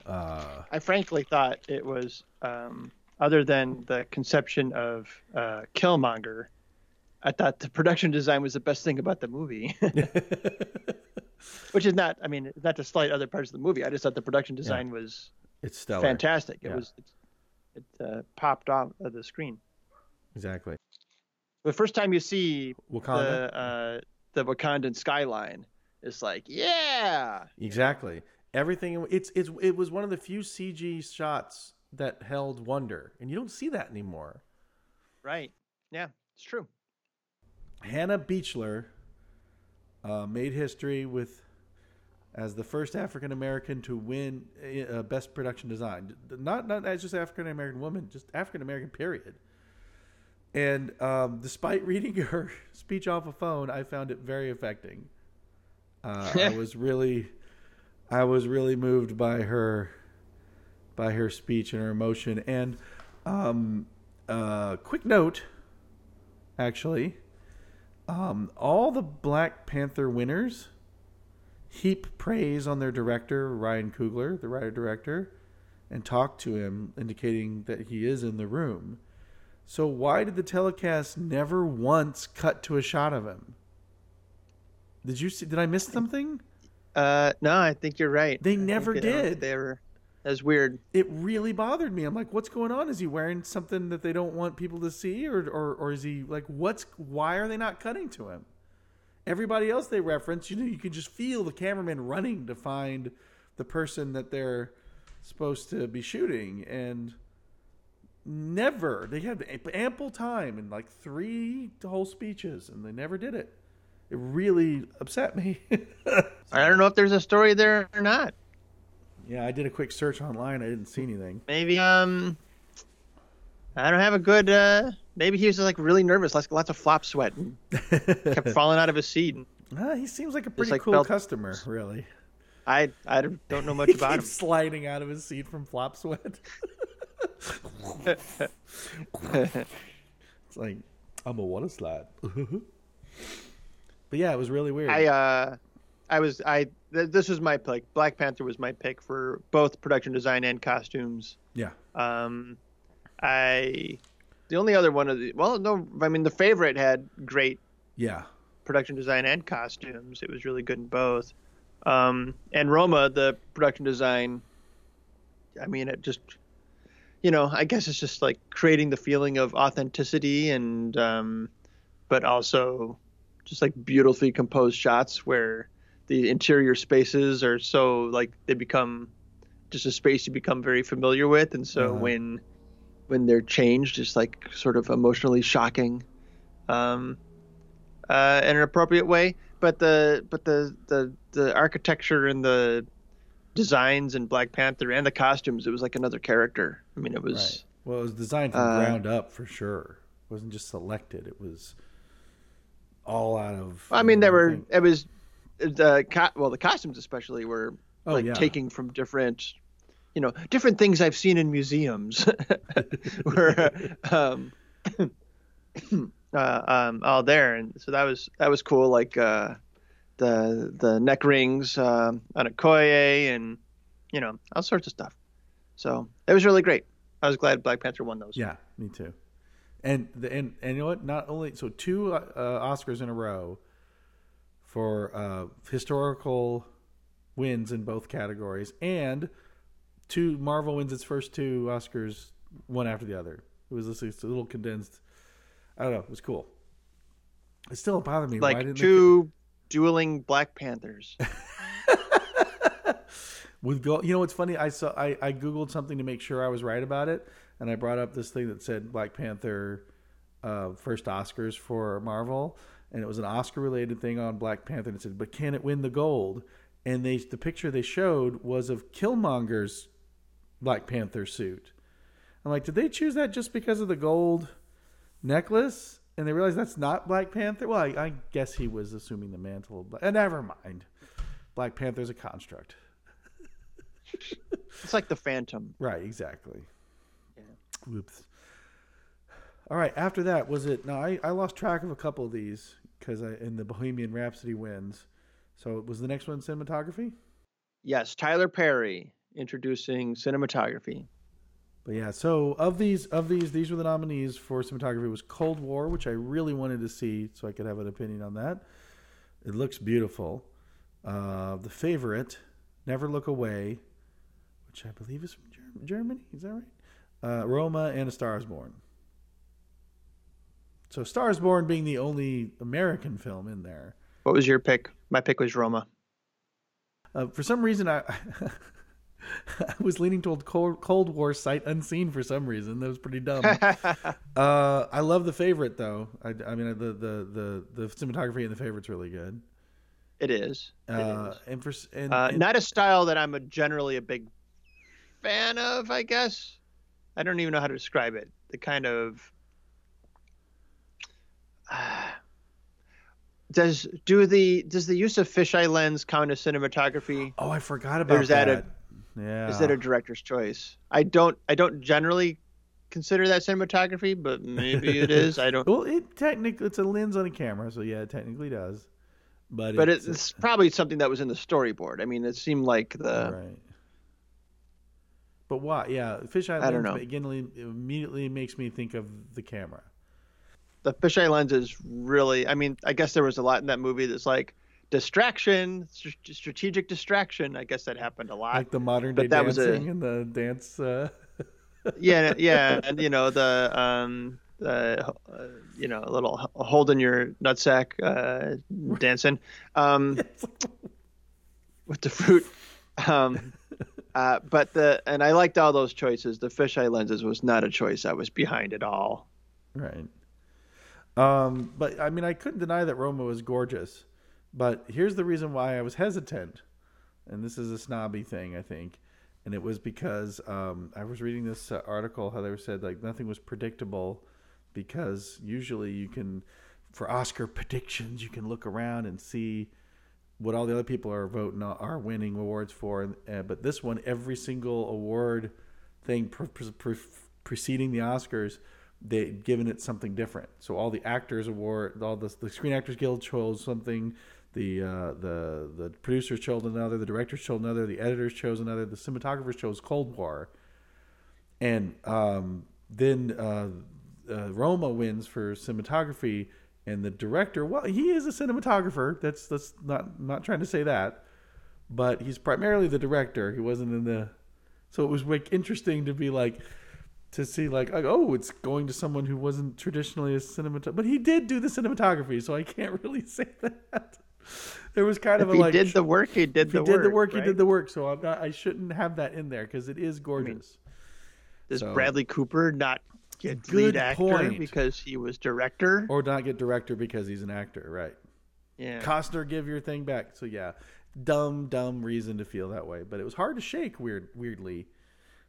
uh, I frankly thought it was, um, other than the conception of uh, Killmonger, I thought the production design was the best thing about the movie. Which is not, I mean, not to slight other parts of the movie. I just thought the production design was it's stellar. fantastic. It Yeah. was, it, it uh, popped off of the screen. Exactly. The first time you see Wakanda. the uh, the Wakandan skyline, it's like, yeah, Exactly. Everything. It's it's it was one of the few CG shots that held wonder, and you don't see that anymore. right, yeah, it's true. Hannah Beachler uh, made history with as the first African American to win uh, Best Production Design. Not not as just African American woman, just African American. Period. And um, despite reading her speech off a phone, I found it very affecting. Uh, I was really, I was really moved by her, by her speech and her emotion. And um, uh, quick note, actually, um, all the Black Panther winners heap praise on their director Ryan Coogler, the writer director, and talk to him, indicating that he is in the room. So why did the telecast never once cut to a shot of him? Did you see? Did I miss something? Uh, no, I think you're right. They I never think did. They were. That's weird. It really bothered me. I'm like, what's going on? Is he wearing something that they don't want people to see, or or, or is he like, what's? Why are they not cutting to him? Everybody else they reference, you know, you can just feel the cameraman running to find the person that they're supposed to be shooting, and never they had ample time and like three whole speeches, and they never did it. It really upset me. I don't know if there's a story there or not. yeah, I did a quick search online. I didn't see anything. Maybe um, I don't have a good. uh Maybe he was just like really nervous, like lots of flop sweat, and kept falling out of his seat. And Ah, he seems like a pretty like cool felt- customer, really. I I don't know much about him. sliding out of his seat from flop sweat. It's like I'm a water slide. but yeah, it was really weird. I uh, I was I. Th- this was my pick. Black Panther was my pick for both production design and costumes. yeah, Um, I the only other one of the well, no, I mean the favorite had great yeah, production design and costumes. It was really good in both. Um, and Roma, the production design, I mean, it just, you know, I guess it's just like creating the feeling of authenticity and, um, but also just like beautifully composed shots where the interior spaces are so like they become just a space you become very familiar with. And so Uh-huh. when, when they're changed, it's like sort of emotionally shocking. Um, uh, in an appropriate way. But the but the the the architecture and the designs in Black Panther and the costumes, it was like another character. I mean, it was right. Well, it was designed from Uh, ground up for sure. It wasn't just selected. It was all out of. I mean, there were it was the co- well the costumes especially were Oh, like yeah. taking from different you know different things I've seen in museums were um, uh, um, all there, and so that was that was cool. Like uh, the the neck rings um, on Okoye and you know all sorts of stuff. So it was really great. I was glad Black Panther won those. Yeah, me too. And the and and you know what? Not only so two uh, Oscars in a row for uh, historical wins in both categories, and two Marvel wins its first two Oscars one after the other. It was just a little condensed. I don't know. It was cool. It still bothered me. Why Like two dueling Black Panthers. with gold, you know what's funny i saw I, I googled something to make sure i was right about it and i brought up this thing that said black panther uh, first oscars for marvel and it was an oscar related thing on black panther and it said but can it win the gold? And they the picture they showed was of killmonger's black panther suit. I'm like did they choose that just because of the gold necklace and they realized that's not black panther well i, I guess he was assuming the mantle but uh, never mind black panther's a construct It's like the Phantom. Right, exactly. Whoops. All right, after that, was it? No, I, I lost track of a couple of these because in the Bohemian Rhapsody wins. So was the next one cinematography? Yes, Tyler Perry introducing cinematography. But yeah, so of these of these these were the nominees for cinematography It was Cold War, which I really wanted to see so I could have an opinion on that. It looks beautiful. Uh, the favorite, Never Look Away, which I believe is from Germany. Is that right? Uh, Roma and A Star Is Born. So Star Is Born being the only American film in there. What was your pick? My pick was Roma. Uh, for some reason, I I was leaning toward Cold, Cold War sight unseen for some reason. That was pretty dumb. uh, I love the favorite though. I, I mean, the, the the the cinematography in the favorite's really good. It is. It Uh, is. and for and, Uh, and- not a style that I'm a generally a big fan of, I guess. I don't even know how to describe it. The kind of does do the does the use of fisheye lens count as cinematography? oh, I forgot about Or is that a- that. Yeah, Is that a director's choice? I don't I don't generally consider that cinematography, but maybe it is. I don't. well, it technically it's a lens on a camera, so yeah, it technically does. But But it's, it's, probably something that was in the storyboard. I mean, it seemed like the right. But why? Yeah, fisheye I don't know. immediately immediately makes me think of the camera. the fisheye lens is really i mean i guess there was a lot in that movie that's like distraction str- strategic distraction i guess that happened a lot like the modern day but that was a- dancing and the dance. Uh, yeah yeah and you know the um uh, uh, you know a little holding your nutsack uh dancing um with the fruit um uh but the and i liked all those choices the fisheye lenses was not a choice i was behind at all right. Um, but I mean, I couldn't deny that Roma was gorgeous. But here's the reason why I was hesitant, and this is a snobby thing, I think, and it was because um, I was reading this uh, article how they said like nothing was predictable because usually you can, for Oscar predictions, you can look around and see what all the other people are voting are winning awards for. And, uh, but this one, every single award thing pre- pre- preceding the Oscars, they'd given it something different. So all the actors award, all the the Screen Actors Guild chose something. The uh, the the producers chose another. The directors chose another. The editors chose another. The cinematographers chose Cold War. And um, then uh, uh, Roma wins for cinematography, and the director. Well, he is a cinematographer. That's that's not not trying to say that, but he's primarily the director. He wasn't in the. So it was like interesting to be like to see like oh it's going to someone who wasn't traditionally a cinematographer, but he did do the cinematography, so I can't really say that. There was kind if of a he like did the work he did if the he work He did the work, right? he did the work. So I'm not. I shouldn't have that in there because it is gorgeous. Does So- Bradley Cooper not get Good lead actor point. because he was director? or not get director because he's an actor, right? yeah. Costner, give your thing back. So yeah, dumb, dumb reason to feel that way, but it was hard to shake. Weird, weirdly,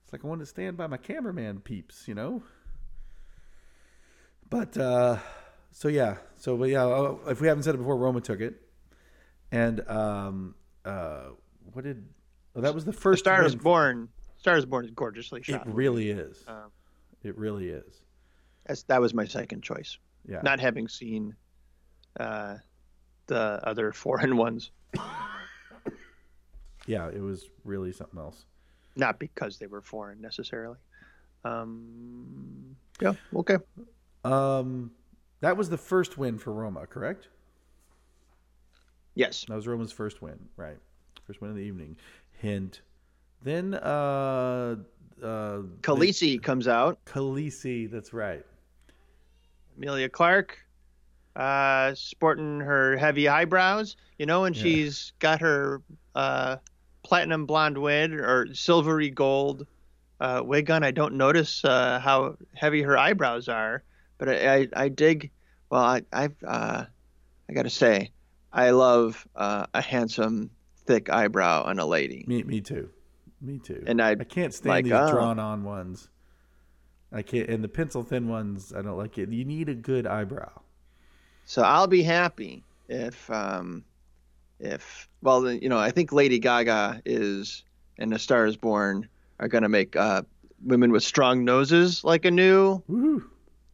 it's like I wanted to stand by my cameraman peeps, you know. But uh, so yeah, so but yeah, uh, if we haven't said it before, Roma took it, and um, uh, what did? Oh, that was the The first. Star is. Born. Star is Born is gorgeously shot. It really is. Um, It really is. That's, that was my second choice. Yeah. Not having seen uh, the other foreign ones, yeah, it was really something else. not because they were foreign necessarily. Um, yeah. Okay. Um, that was the first win for Roma, correct? Yes. That was Roma's first win, right? First win of the evening. Hint: Then uh, uh, Khaleesi comes out. Khaleesi, that's right. Emilia Clarke, uh, sporting her heavy eyebrows. You know, and Yeah. she's got her uh, platinum blonde wig or silvery gold uh, wig on. I don't notice uh, how heavy her eyebrows are, but I, I, I dig. Well, I, I've uh, I got to say, I love uh, a handsome, thick eyebrow on a lady. Me, me too. Me too. And I- I can't stand like, these oh. drawn-on ones. I can't, and the pencil thin ones. I don't like it. You need a good eyebrow. So I'll be happy if, um, if well, you know, I think Lady Gaga is and A Star Is Born are going to make uh, women with strong noses like a new Woo!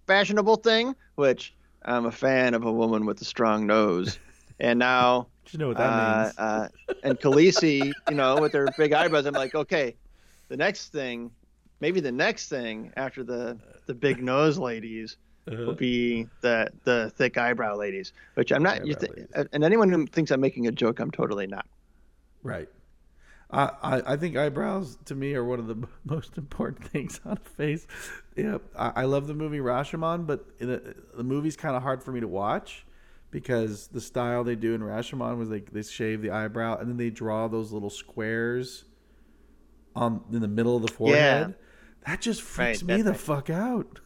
fashionable thing, which I'm a fan of a woman with a strong nose. And now, You know what that uh, means? uh, and Khaleesi, you know, with her big eyebrows, I'm like, okay, the next thing, maybe the next thing after the the big nose ladies Uh-huh. will be the the thick eyebrow ladies, which I'm not. You th- and anyone who thinks I'm making a joke, I'm totally not. Right. I, I, I think eyebrows to me are one of the most important things on a face. Yeah, I, I love the movie Rashomon, but in a, the movie's kind of hard for me to watch because the style they do in Rashomon was like they shave the eyebrow and then they draw those little squares on in the middle of the forehead. That just freaks Right, me the right. fuck out.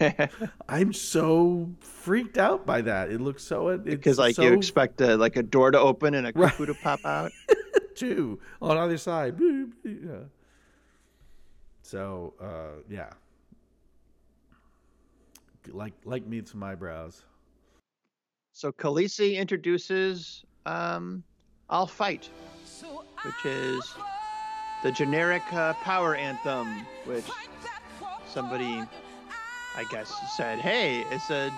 I'm so freaked out by that. It looks so it's Because like so you expect a, like a door to open and a Right. to pop out. two on either side. Yeah. So uh, yeah, like like me some eyebrows. So Khaleesi introduces um, "I'll Fight," which is the generic uh, power anthem, which somebody, I guess, said, "Hey, it's a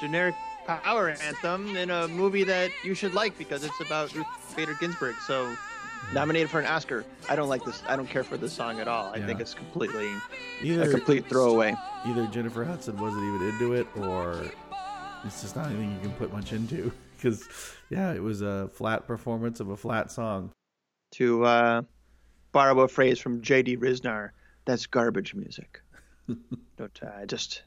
generic power anthem in a movie that you should like because it's about Ruth Bader Ginsburg." So nominated for an Oscar. I don't like this. I don't care for this song at all. I think it's completely a complete throwaway. either Jennifer Hudson wasn't even into it, or it's just not anything you can put much into. Because yeah, it was a flat performance of a flat song. To uh, borrow a phrase from J.D. Riznar, that's garbage music. don't uh, I just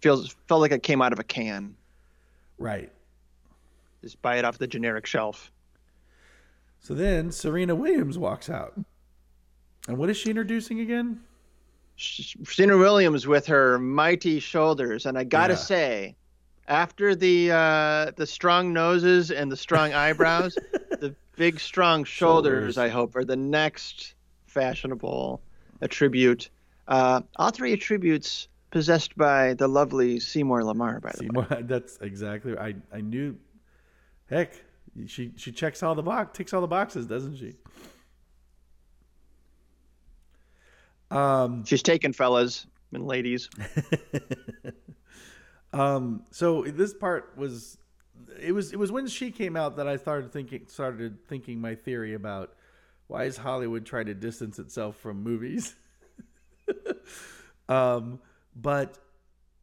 feels felt like it came out of a can. Right. Just buy it off the generic shelf. So then Serena Williams walks out, and what is she introducing again? Serena Williams with her mighty shoulders, and I gotta Yeah. say, after the uh, the strong noses and the strong eyebrows, the big strong shoulders, Shoulders. I hope, are the next fashionable attribute. Uh, all three attributes possessed by the lovely Seymour Lamar, by the way. That's exactly. I I knew. Heck, she she checks all the box, ticks all the boxes, doesn't she? Um. She's taken, fellas and ladies. Um. So this part was, it was it was when she came out that I started thinking started thinking my theory about why is Hollywood trying to distance itself from movies. um. But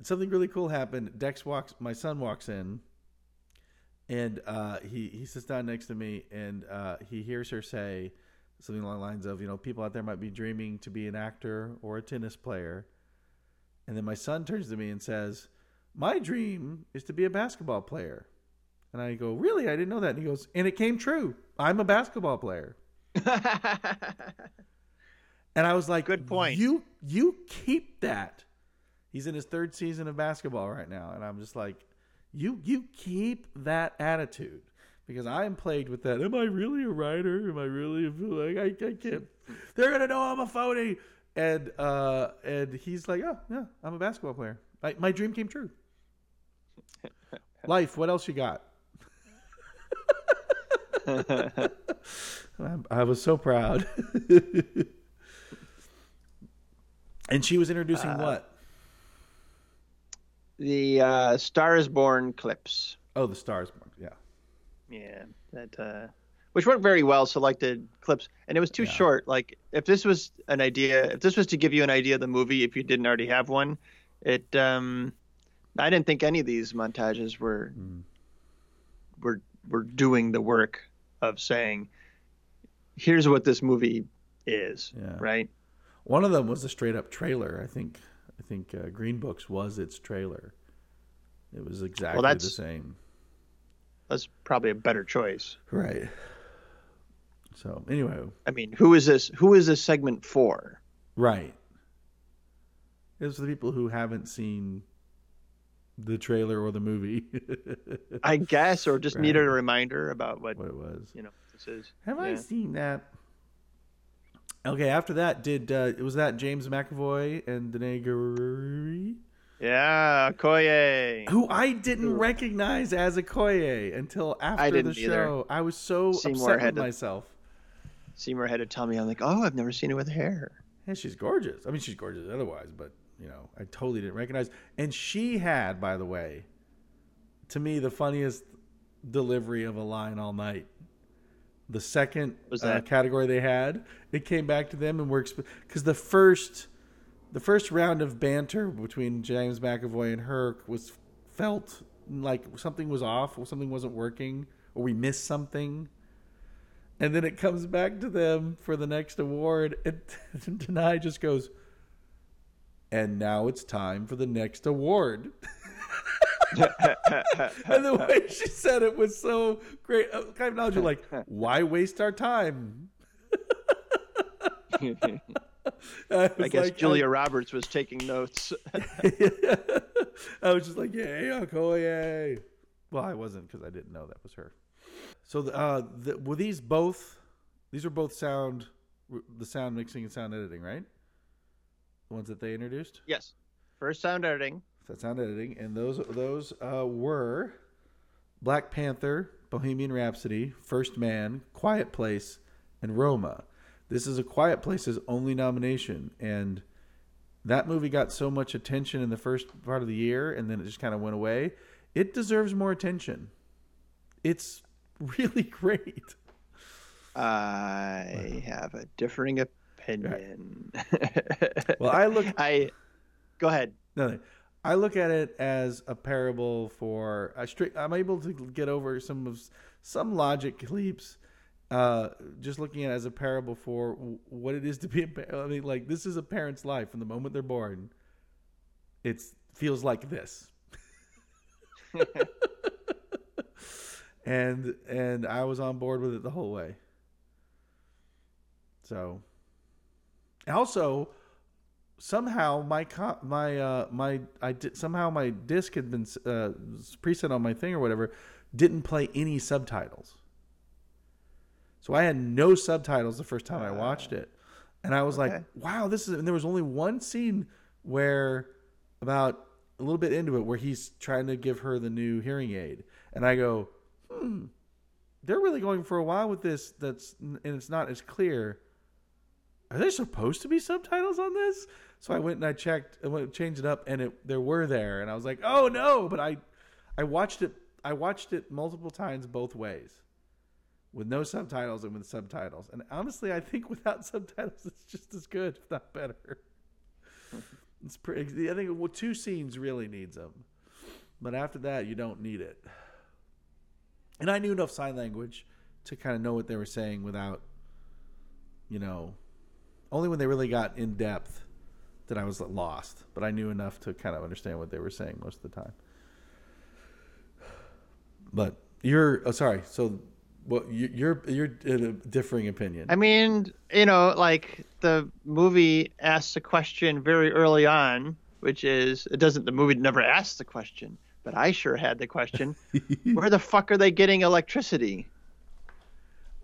something really cool happened. Dex walks. My son walks in. and uh, he he sits down next to me, and uh, he hears her say something along the lines of, you know, people out there might be dreaming to be an actor or a tennis player, and then my son turns to me and says, "My dream is to be a basketball player," and I go, "Really? I didn't know that." And he goes, "And it came true. I'm a basketball player." And I was like, Good point. You you keep that. He's in his third season of basketball right now, and I'm just like, you you keep that attitude because I am plagued with that. Am I really a writer? Am I really a, like I, I can't? They're gonna know I'm a phony. And uh and he's like, oh yeah, I'm a basketball player. My my dream came true. Life. What else you got? I- I was so proud. and she was introducing what? the uh, Star is Born clips. Oh, the stars. Yeah. Yeah, that uh, which weren't very well selected clips, and it was too Yeah. short. Like if this was an idea, if this was to give you an idea of the movie, if you didn't already have one, it. Um, I didn't think any of these montages were Mm. were were doing the work of saying, here's what this movie is, Yeah. right? One of them was a straight up trailer. I think. I think uh, Green Books was its trailer. It was exactly the that's- same. That's probably a better choice. Right. So anyway, I mean, who is this? Who is this segment for? right. It's for the people who haven't seen the trailer or the movie. I guess, or just Right. needed a reminder about what what it was. you know this is. Have I seen that? Okay, after that, did uh, was that James McAvoy and Danai Gurira? Yeah, Koye. who I didn't Who? recognize as Okoye until after didn't the either. show. I was so Seymour upset had with to- myself. Seymour had to tell me. I'm like, oh, I've never seen her with hair. Yeah, she's gorgeous. I mean, she's gorgeous otherwise, but you know, I totally didn't recognize. And she had, by the way, to me, the funniest delivery of a line all night. The second Was uh, category they had, it came back to them and works because the first, the first round of banter between James McAvoy and her was felt like something was off, or something wasn't working, or we missed something. And then it comes back to them for the next award, and Danai just goes, "And now it's time for the next award." and the way she said it was so great. Uh, Kind of knowledge, like, why waste our time? I, I guess like, Julia Roberts was taking notes. I was just like, yay, Okoye. Well, I wasn't because I didn't know that was her. So, the, uh, the, were these both? These are both sound, the sound mixing and sound editing, right? The ones that they introduced. yes, first sound editing. That's sound editing, and those those uh, were Black Panther, Bohemian Rhapsody, First Man, Quiet Place, and Roma. This is a Quiet Place's only nomination, and that movie got so much attention in the first part of the year, and then it just kind of went away. It deserves more attention. It's really great. I have a differing opinion. Well, I look I go ahead. No. I look at it as a parable for straight. I'm able to get over some of some logic leaps. Uh, just looking at it as a parable for what it is to be a pa- I mean, like this is a parent's life from the moment they're born. It feels like this, and and I was on board with it the whole way. So, also, somehow my co- my uh my I did somehow my disc had been uh preset on my thing or whatever didn't play any subtitles. So I had no subtitles the first time I watched it. And I was like, wow, this is and there was only one scene where about a little bit into it where he's trying to give her the new hearing aid. And I go, "Hmm, they're really going for a while with this that's and it's not as clear are there supposed to be subtitles on this? So I went and I checked and went, changed it up, and it there were there, and I was like, oh no! But I, I watched it. I watched it multiple times both ways, with no subtitles and with subtitles. And honestly, I think without subtitles, it's just as good, if not better. it's pretty. I think well, two scenes really needs them, but after that, you don't need it. And I knew enough sign language to kind of know what they were saying without, you know, only when they really got in depth that I was lost. But I knew enough to kind of understand what they were saying most of the time. But you're oh, sorry. So, you- you're you're in a differing opinion. I mean, you know, like the movie asks a question very early on, which is it doesn't. The movie never asks the question, but I sure had the question: Where the fuck are they getting electricity?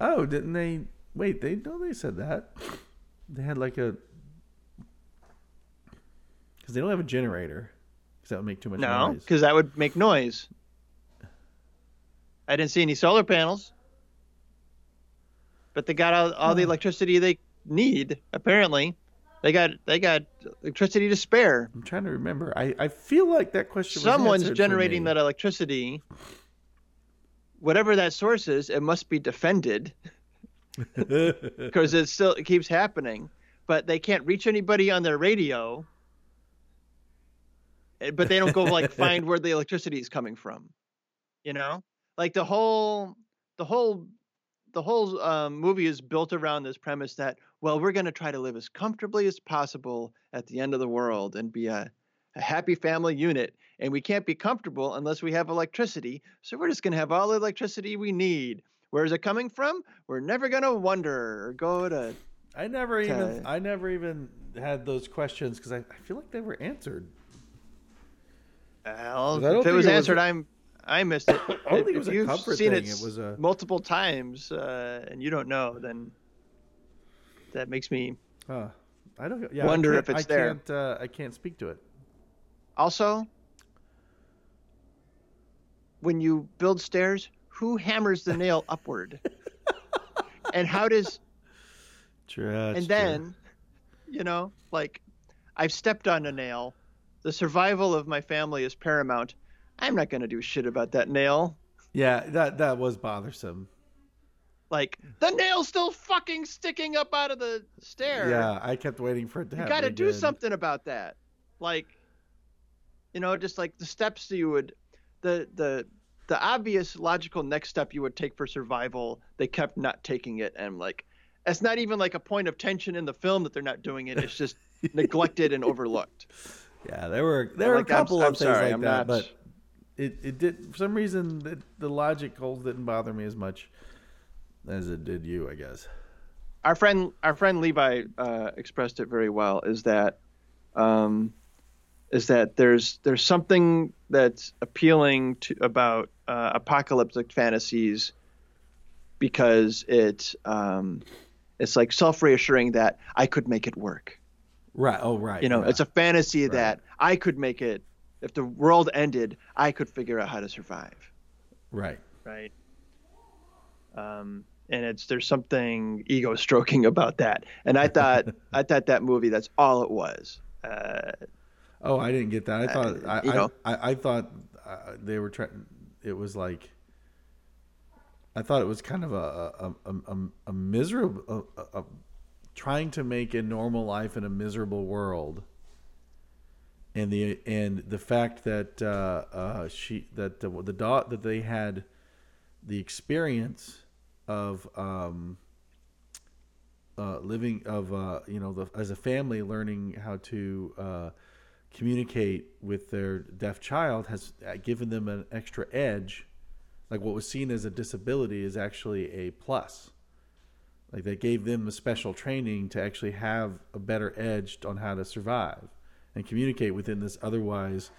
oh, didn't they? Wait, they no, they said that. They had like a because they don't have a generator because that would make too much No, noise. because that would make noise. I didn't see any solar panels, but they got all, all the electricity they need. Apparently, they got they got electricity to spare. I'm trying to remember. I, I feel like that question. was Someone's generating that electricity. Whatever that source is, it must be defended because it still it keeps happening. But they can't reach anybody on their radio. Eh, But they don't go like find where the electricity is coming from. You know, like the whole the whole the whole um, movie is built around this premise that well we're going to try to live as comfortably as possible at the end of the world and be a, a happy family unit and we can't be comfortable unless we have electricity so we're just going to have all the electricity we need where's it coming from we're never going to wonder or go to I never even I never even had those questions because I, I feel like they were answered. well, if it was was answered a- i'm i missed it I don't If- think it was a you've comfort seen thing. it, It was a- multiple times uh, and you don't know then that makes me Huh. I don't yeah, Wonder I if it's I there. Can't, uh, I can't speak to it. Also, when you build stairs, who hammers the nail upward? and how does True. and true. then, you know, like I've stepped on a nail. The survival of my family is paramount. I'm not going to do shit about that nail. yeah, that that was bothersome. Like the nail's still fucking sticking up out of the stair. Yeah, I kept waiting for it to you got to do again. something about that like you know just like the steps you would the the the obvious logical next step you would take for survival they kept not taking it and like it's not even like a point of tension in the film that they're not doing it it's just neglected and overlooked Yeah, there were there were Like, a I'm- couple I'm of things sorry, like I'm that, not- but it it did for some reason the, the logic holes didn't bother me as much as it did you, I guess. our friend our friend Levi uh, expressed it very well is that um, is that there's there's something that's appealing to about uh, apocalyptic fantasies because it's um, it's like self reassuring that I could make it work. Right. Oh, right. You know, yeah. it's a fantasy that I could make it. If the world ended, I could figure out how to survive. right. Right. Um, and it's there's something ego stroking about that. And I thought I thought that movie that's all it was. Uh, Oh, I didn't get that. I thought I, you I, know. I, I thought uh, they were trying. It was like I thought it was kind of a a, a, a, a miserable a, a, trying to make a normal life in a miserable world. And the and the fact that uh, uh, she that the, the dog that they had the experience of um, uh, living of uh, you know the, as a family learning how to uh, communicate with their deaf child has uh, given them an extra edge. Like what was seen as a disability is actually a plus. Like they gave them a special training to actually have a better edge on how to survive and communicate within this otherwise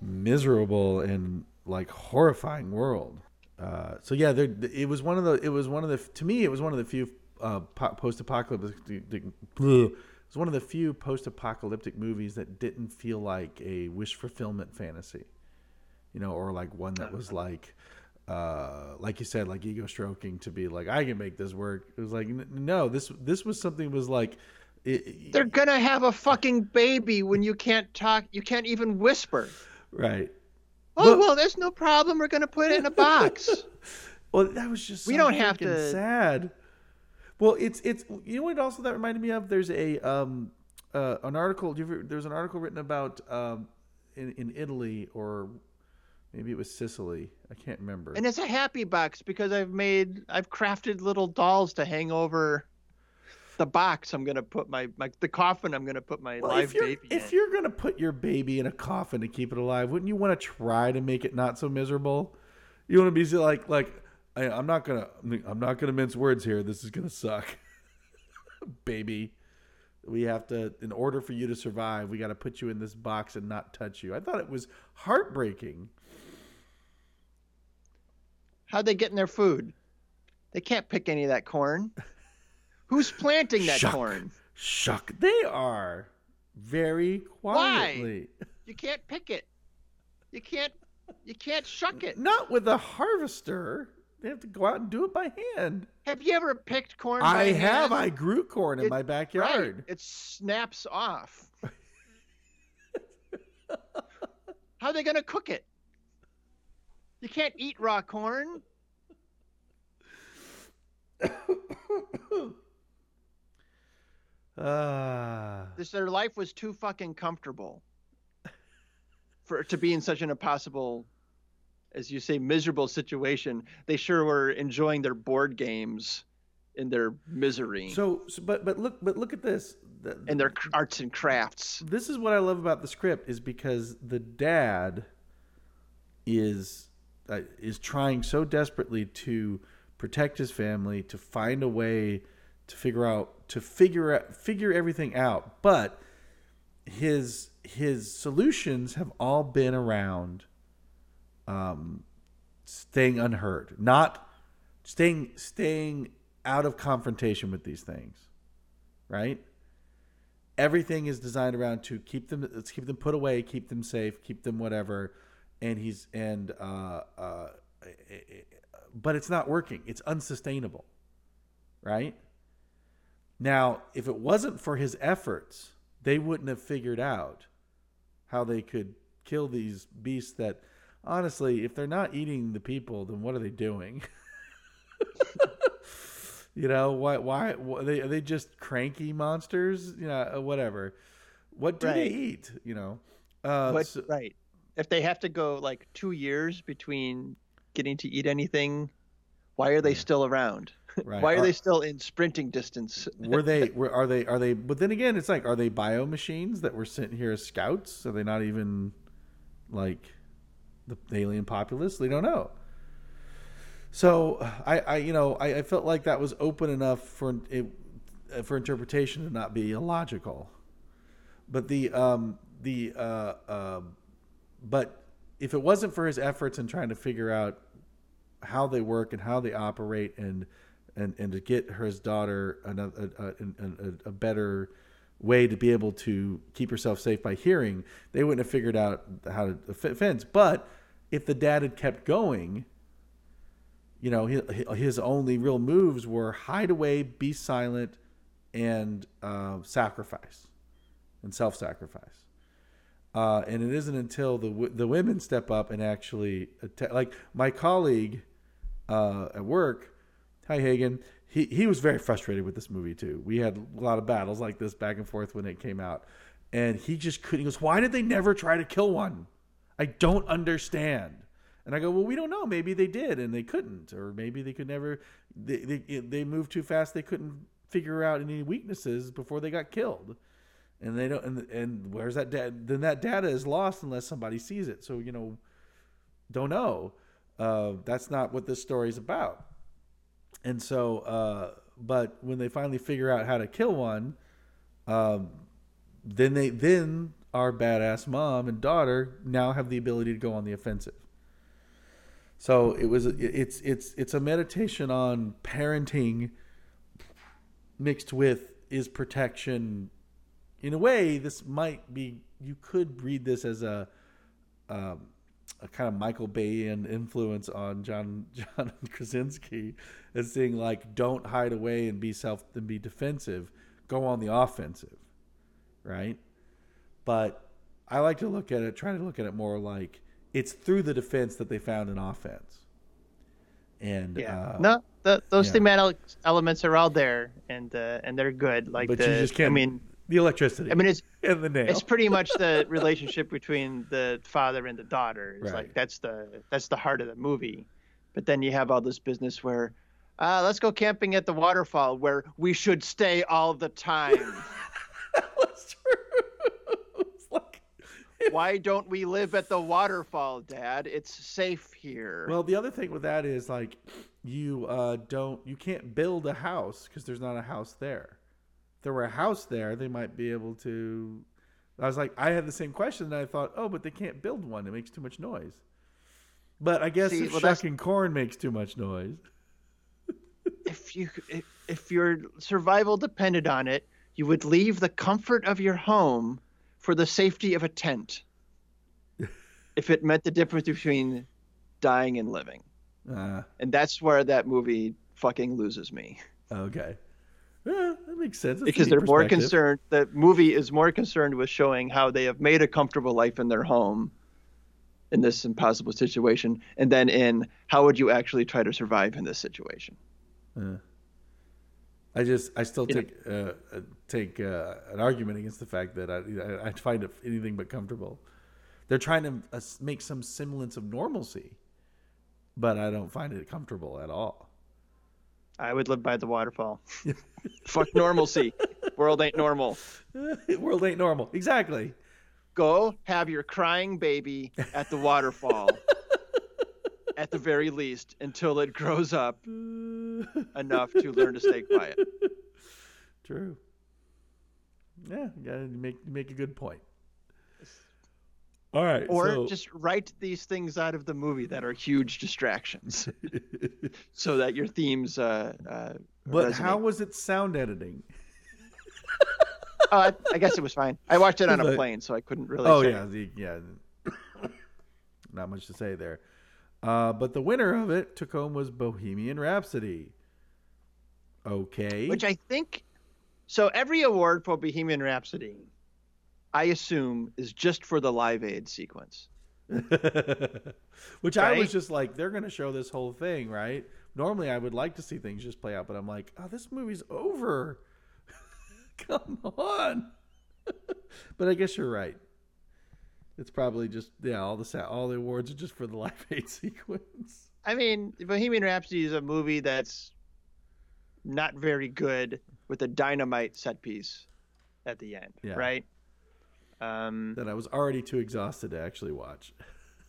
miserable and like horrifying world. Uh, so yeah, there, it was one of the. It was one of the. To me, it was one of the few uh, post-apocalyptic. It was one of the few post-apocalyptic movies that didn't feel like a wish fulfillment fantasy, you know, or like one that was like, uh, like you said, like ego stroking to be like, I can make this work. It was like, no, this this was something was like, it, they're gonna have a fucking baby when you can't talk. You can't even whisper. right. Oh But- well, there's no problem. We're gonna put it in a box. Well, that was just We don't have to- sad. Well, it's it's you know what also that reminded me of. There's a um uh, an article. do you ever- There's an article written about um in in Italy or maybe it was Sicily. I can't remember. and it's a happy box because I've made, I've crafted little dolls to hang over the box. I'm gonna put my, my the coffin. I'm gonna put my Well, live if baby. if in. you're gonna put your baby in a coffin to keep it alive, wouldn't you want to try to make it not so miserable? You want to be like like I, I'm not gonna I'm not gonna mince words here. This is gonna suck, baby. We have to, in order for you to survive, we got to put you in this box and not touch you. I thought it was heartbreaking. How'd they get in their food? They can't pick any of that corn. Who's planting that Shuck. corn? Shuck, they are very quietly. Why? You can't pick it. You can't. You can't shuck it. Not with a harvester. They have to go out and do it by hand. Have you ever picked corn? I by have. hand? I grew corn in It- my backyard. Right. It snaps off. How are they gonna cook it? You can't eat raw corn. Ah, This their life was too fucking comfortable for to be in such an impossible as you say, miserable situation, they sure were enjoying their board games in their misery So, so but but look but look at this. The- and their arts and crafts. this is what I love about the script is because the dad is uh, is trying so desperately to protect his family, to find a way to figure out to figure out figure everything out, but his his solutions have all been around um staying unheard, not staying staying out of confrontation with these things. Right? everything is designed around to keep them let's keep them put away keep them safe keep them whatever and he's and uh uh but it's not working it's unsustainable right now if it wasn't for his efforts they wouldn't have figured out how they could kill these beasts that honestly if they're not eating the people then what are they doing you know why? Why? why they are they just cranky monsters? You know, whatever. What do they eat? You know. Uh, But so- right, if they have to go like two years between getting to eat anything, why are they still around? Right. why are Are- they still in sprinting distance? were they? Were, are they? Are they? But then again, it's like, are they bio machines that were sent here as scouts? Are they not even like the alien populace? They don't know. So I, I you know, I, I felt like that was open enough for it for interpretation to not be illogical. But the um the uh um but if it wasn't for his efforts in trying to figure out how they work and how they operate and and, and to get his daughter another a, a, a, better way to be able to keep herself safe by hearing, they wouldn't have figured out how to fence. But if the dad had kept going, you know, his, his only real moves were hide away, be silent, and uh, sacrifice and self-sacrifice. Uh, and it isn't until the the women step up and actually like my colleague uh, at work, hi Hagen. He he was very frustrated with this movie too. We had a lot of battles like this back and forth when it came out, and he just couldn't. He goes, "Why did they never try to kill one? I don't understand." And I go, "Well, we don't know. Maybe they did and they couldn't, or maybe they could never. They they, they moved too fast. They couldn't figure out any weaknesses before they got killed." and they don't and, and where's that data then that data is lost unless somebody sees it so you know don't know uh, that's not what this story is about and so uh, but when they finally figure out how to kill one um, then they then our badass mom and daughter now have the ability to go on the offensive. So it was it's it's it's a meditation on parenting mixed with is protection. In a way, this might be you could read this as a um, a kind of Michael Bayan influence on John John Krasinski, as saying like, don't hide away and be self and be defensive, go on the offensive, right? But I like to look at it, try to look at it more like it's through the defense that they found an offense, and Yeah. uh, no, the, those yeah. thematic elements are all there, and uh, and they're good. Like but the, you just can't. I mean, the electricity. I mean, it's and the nail. it's pretty much the relationship between the father and the daughter. It's Right. like that's the that's the heart of the movie. But then you have all this business where, uh, let's go camping at the waterfall where we should stay all the time. that was true. It's like, Why don't we live at the waterfall, Dad? It's safe here. well, the other thing with that is like you uh, don't you can't build a house because there's not a house there. There were a house there, they might be able to. I was like, I had the same question, and I thought, oh, but they can't build one; it makes too much noise. But I guess See, if well, that's- shucking corn makes too much noise, if you if, if your survival depended on it, you would leave the comfort of your home for the safety of a tent. if it meant the difference between dying and living. uh, And that's where that movie fucking loses me. okay, yeah, that makes sense. That's because they're more concerned the movie is more concerned with showing how they have made a comfortable life in their home in this impossible situation and then in how would you actually try to survive in this situation I just I still take uh, uh, take uh, an argument against the fact that I I, I find it anything but comfortable. They're trying to uh, make some semblance of normalcy, but I don't find it comfortable at all. I would live by the waterfall. Fuck normalcy. World ain't normal. World ain't normal. Exactly. Go have your crying baby at the waterfall. at the very least, until it grows up enough to learn to stay quiet. True. Yeah, you gotta make make a good point. All right. Or so- just write these things out of the movie that are huge distractions, so that your themes. Uh, uh, but resonate. how was it sound editing? Oh, I, I guess it was fine. I watched it on a Like- plane, so I couldn't really. Oh say. yeah, the, yeah. Not much to say there. Uh, but the winner of it took home was Bohemian Rhapsody. Okay. Which I think. So every award for Bohemian Rhapsody, I assume, is just for the Live Aid sequence. Which I was just like, they're going to show this whole thing, right? Normally, I would like to see things just play out, but I'm like, oh, this movie's over. Come on. but I guess you're right. It's probably just yeah, all the all the awards are just for the Live Aid sequence. I mean, Bohemian Rhapsody is a movie that's not very good with a dynamite set piece at the end, Yeah. right? Um, That I was already too exhausted to actually watch.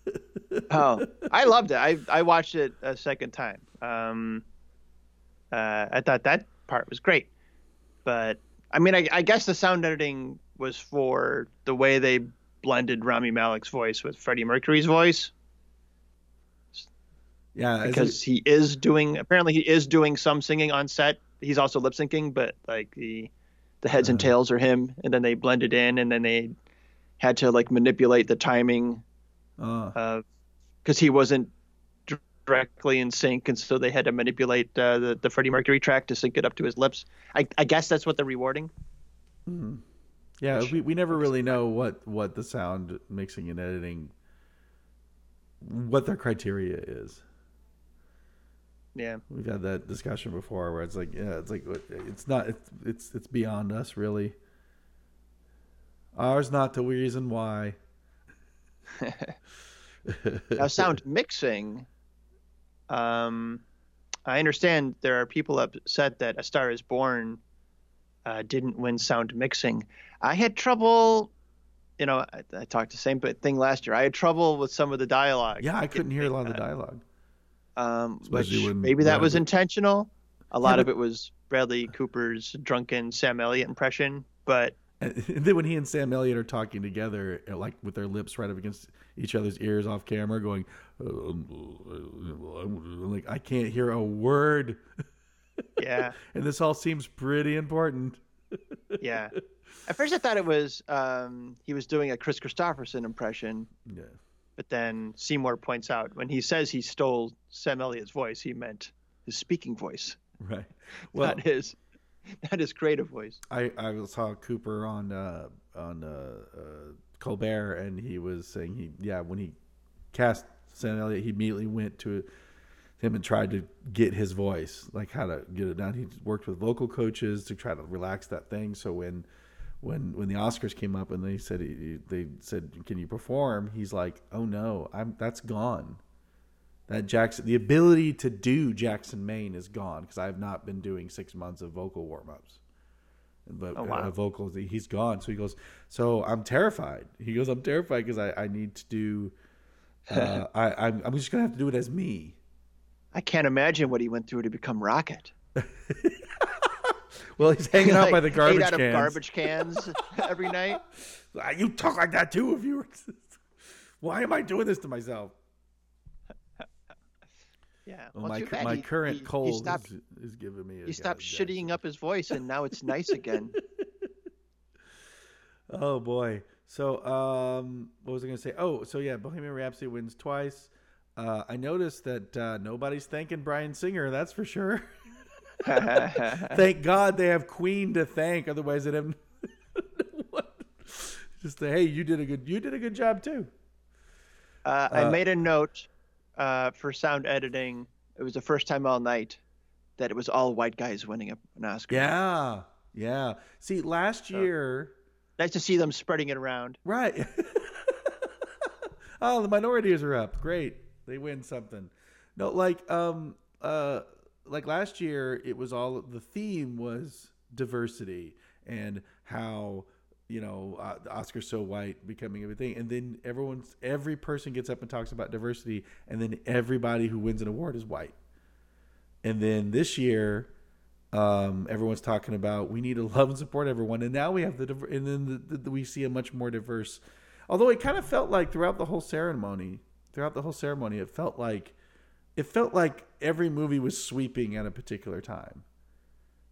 oh, I loved it. I I watched it a second time. Um, uh, I thought that part was great, but I mean, I, I guess the sound editing was for the way they blended Rami Malek's voice with Freddie Mercury's voice Yeah, because he is doing apparently he is doing some singing on set. He's also lip syncing, but like the the heads and tails are him, and then they blended in, and then they had to like manipulate the timing it- uh, because Uh, he wasn't directly in sync, and so they had to manipulate uh, the the Freddie Mercury track to sync it up to his lips. I, I guess that's what they're rewarding. yeah, we, we never really know what what the sound mixing and editing what their criteria is. Yeah, We've had that discussion before where it's like, yeah, it's like it's not it's it's it's beyond us really. Ours not the reason why. now sound mixing. Um, I understand there are people upset that A Star Is Born uh, didn't win sound mixing. I had trouble. You know, I, I talked the same thing last year. I had trouble with some of the dialogue. Yeah, I couldn't hear a lot of the dialogue. Um, which maybe that was intentional. A lot Yeah, of it was Bradley Cooper's drunken Sam Elliott impression, but And then when he and Sam Elliott are talking together, uh, like with their lips right up against each other's ears off camera, going, uh, um, like I can't hear a word, yeah, and this all seems pretty important. yeah. At first, I thought it was um, he was doing a Kris Kristofferson impression, Yeah, but then Seymour points out when he says he stole Sam Elliott's voice, he meant his speaking voice, right. Well, not his, not his creative voice. I I saw Cooper on uh, on uh, uh, Colbert, and he was saying he yeah when he cast Sam Elliott, he immediately went to him and tried to get his voice, like how to get it down. He worked with vocal coaches to try to relax that thing. So when when when the Oscars came up and they said they said can you perform, he's like, oh no, I'm that's gone. That Jackson, the ability to do Jackson Maine is gone because I have not been doing six months of vocal warm ups but Oh, wow. uh, vocals he's gone so he goes so i'm terrified he goes i'm terrified because I, I need to do uh, I, I'm, I'm just gonna have to do it as me I can't imagine what he went through to become Rocket. well he's hanging out Like, by the garbage out cans of garbage cans every night. Ah, you talk like that too if you were why am i doing this to myself Yeah. well, well, my, bad. my He- current he, cold He stopped. is, is giving me a He stopped shitting up his voice, and now it's nice again. oh boy so um what was i gonna say oh so yeah bohemian rhapsody wins twice uh, I noticed that uh, nobody's thanking Bryan Singer. That's for sure. Thank God they have Queen to thank. Otherwise, they'd have just say, hey, you did a good, you did a good job too. Uh, I Uh, made a note uh, for sound editing. It was the first time all night that it was all white guys winning an Oscar. Yeah, yeah. See, last year, Nice to see them spreading it around. right? oh, the minorities are up. Great, they win something. No, like um uh like last year it was all the theme was diversity and how you know uh, the Oscar's so white becoming everything and then everyone's every person gets up and talks about diversity and then everybody who wins an award is white. And then this year um, everyone's talking about we need to love and support everyone, and now we have the and then the, the, we see a much more diverse. Although it kind of felt like throughout the whole ceremony, throughout the whole ceremony, it felt like it felt like every movie was sweeping at a particular time.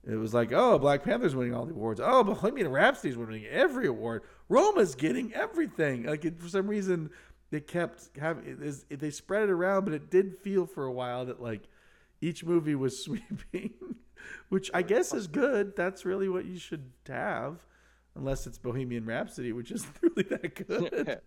It was like, oh, Black Panther's winning all the awards. Oh, Bohemian Rhapsody's winning every award. Roma's getting everything. Like it, for some reason, they kept having it, it, they spread it around, but it did feel for a while that like each movie was sweeping which I guess is good. That's really what you should have, unless it's Bohemian Rhapsody, which isn't really that good.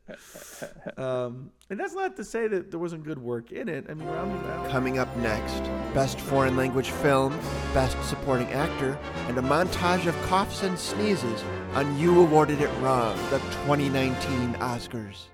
um, and that's not to say that there wasn't good work in it. I mean, rounding out. Coming up next, Best Foreign Language Film, Best Supporting Actor, and a montage of coughs and sneezes on You Awarded It Wrong, the 2019 Oscars.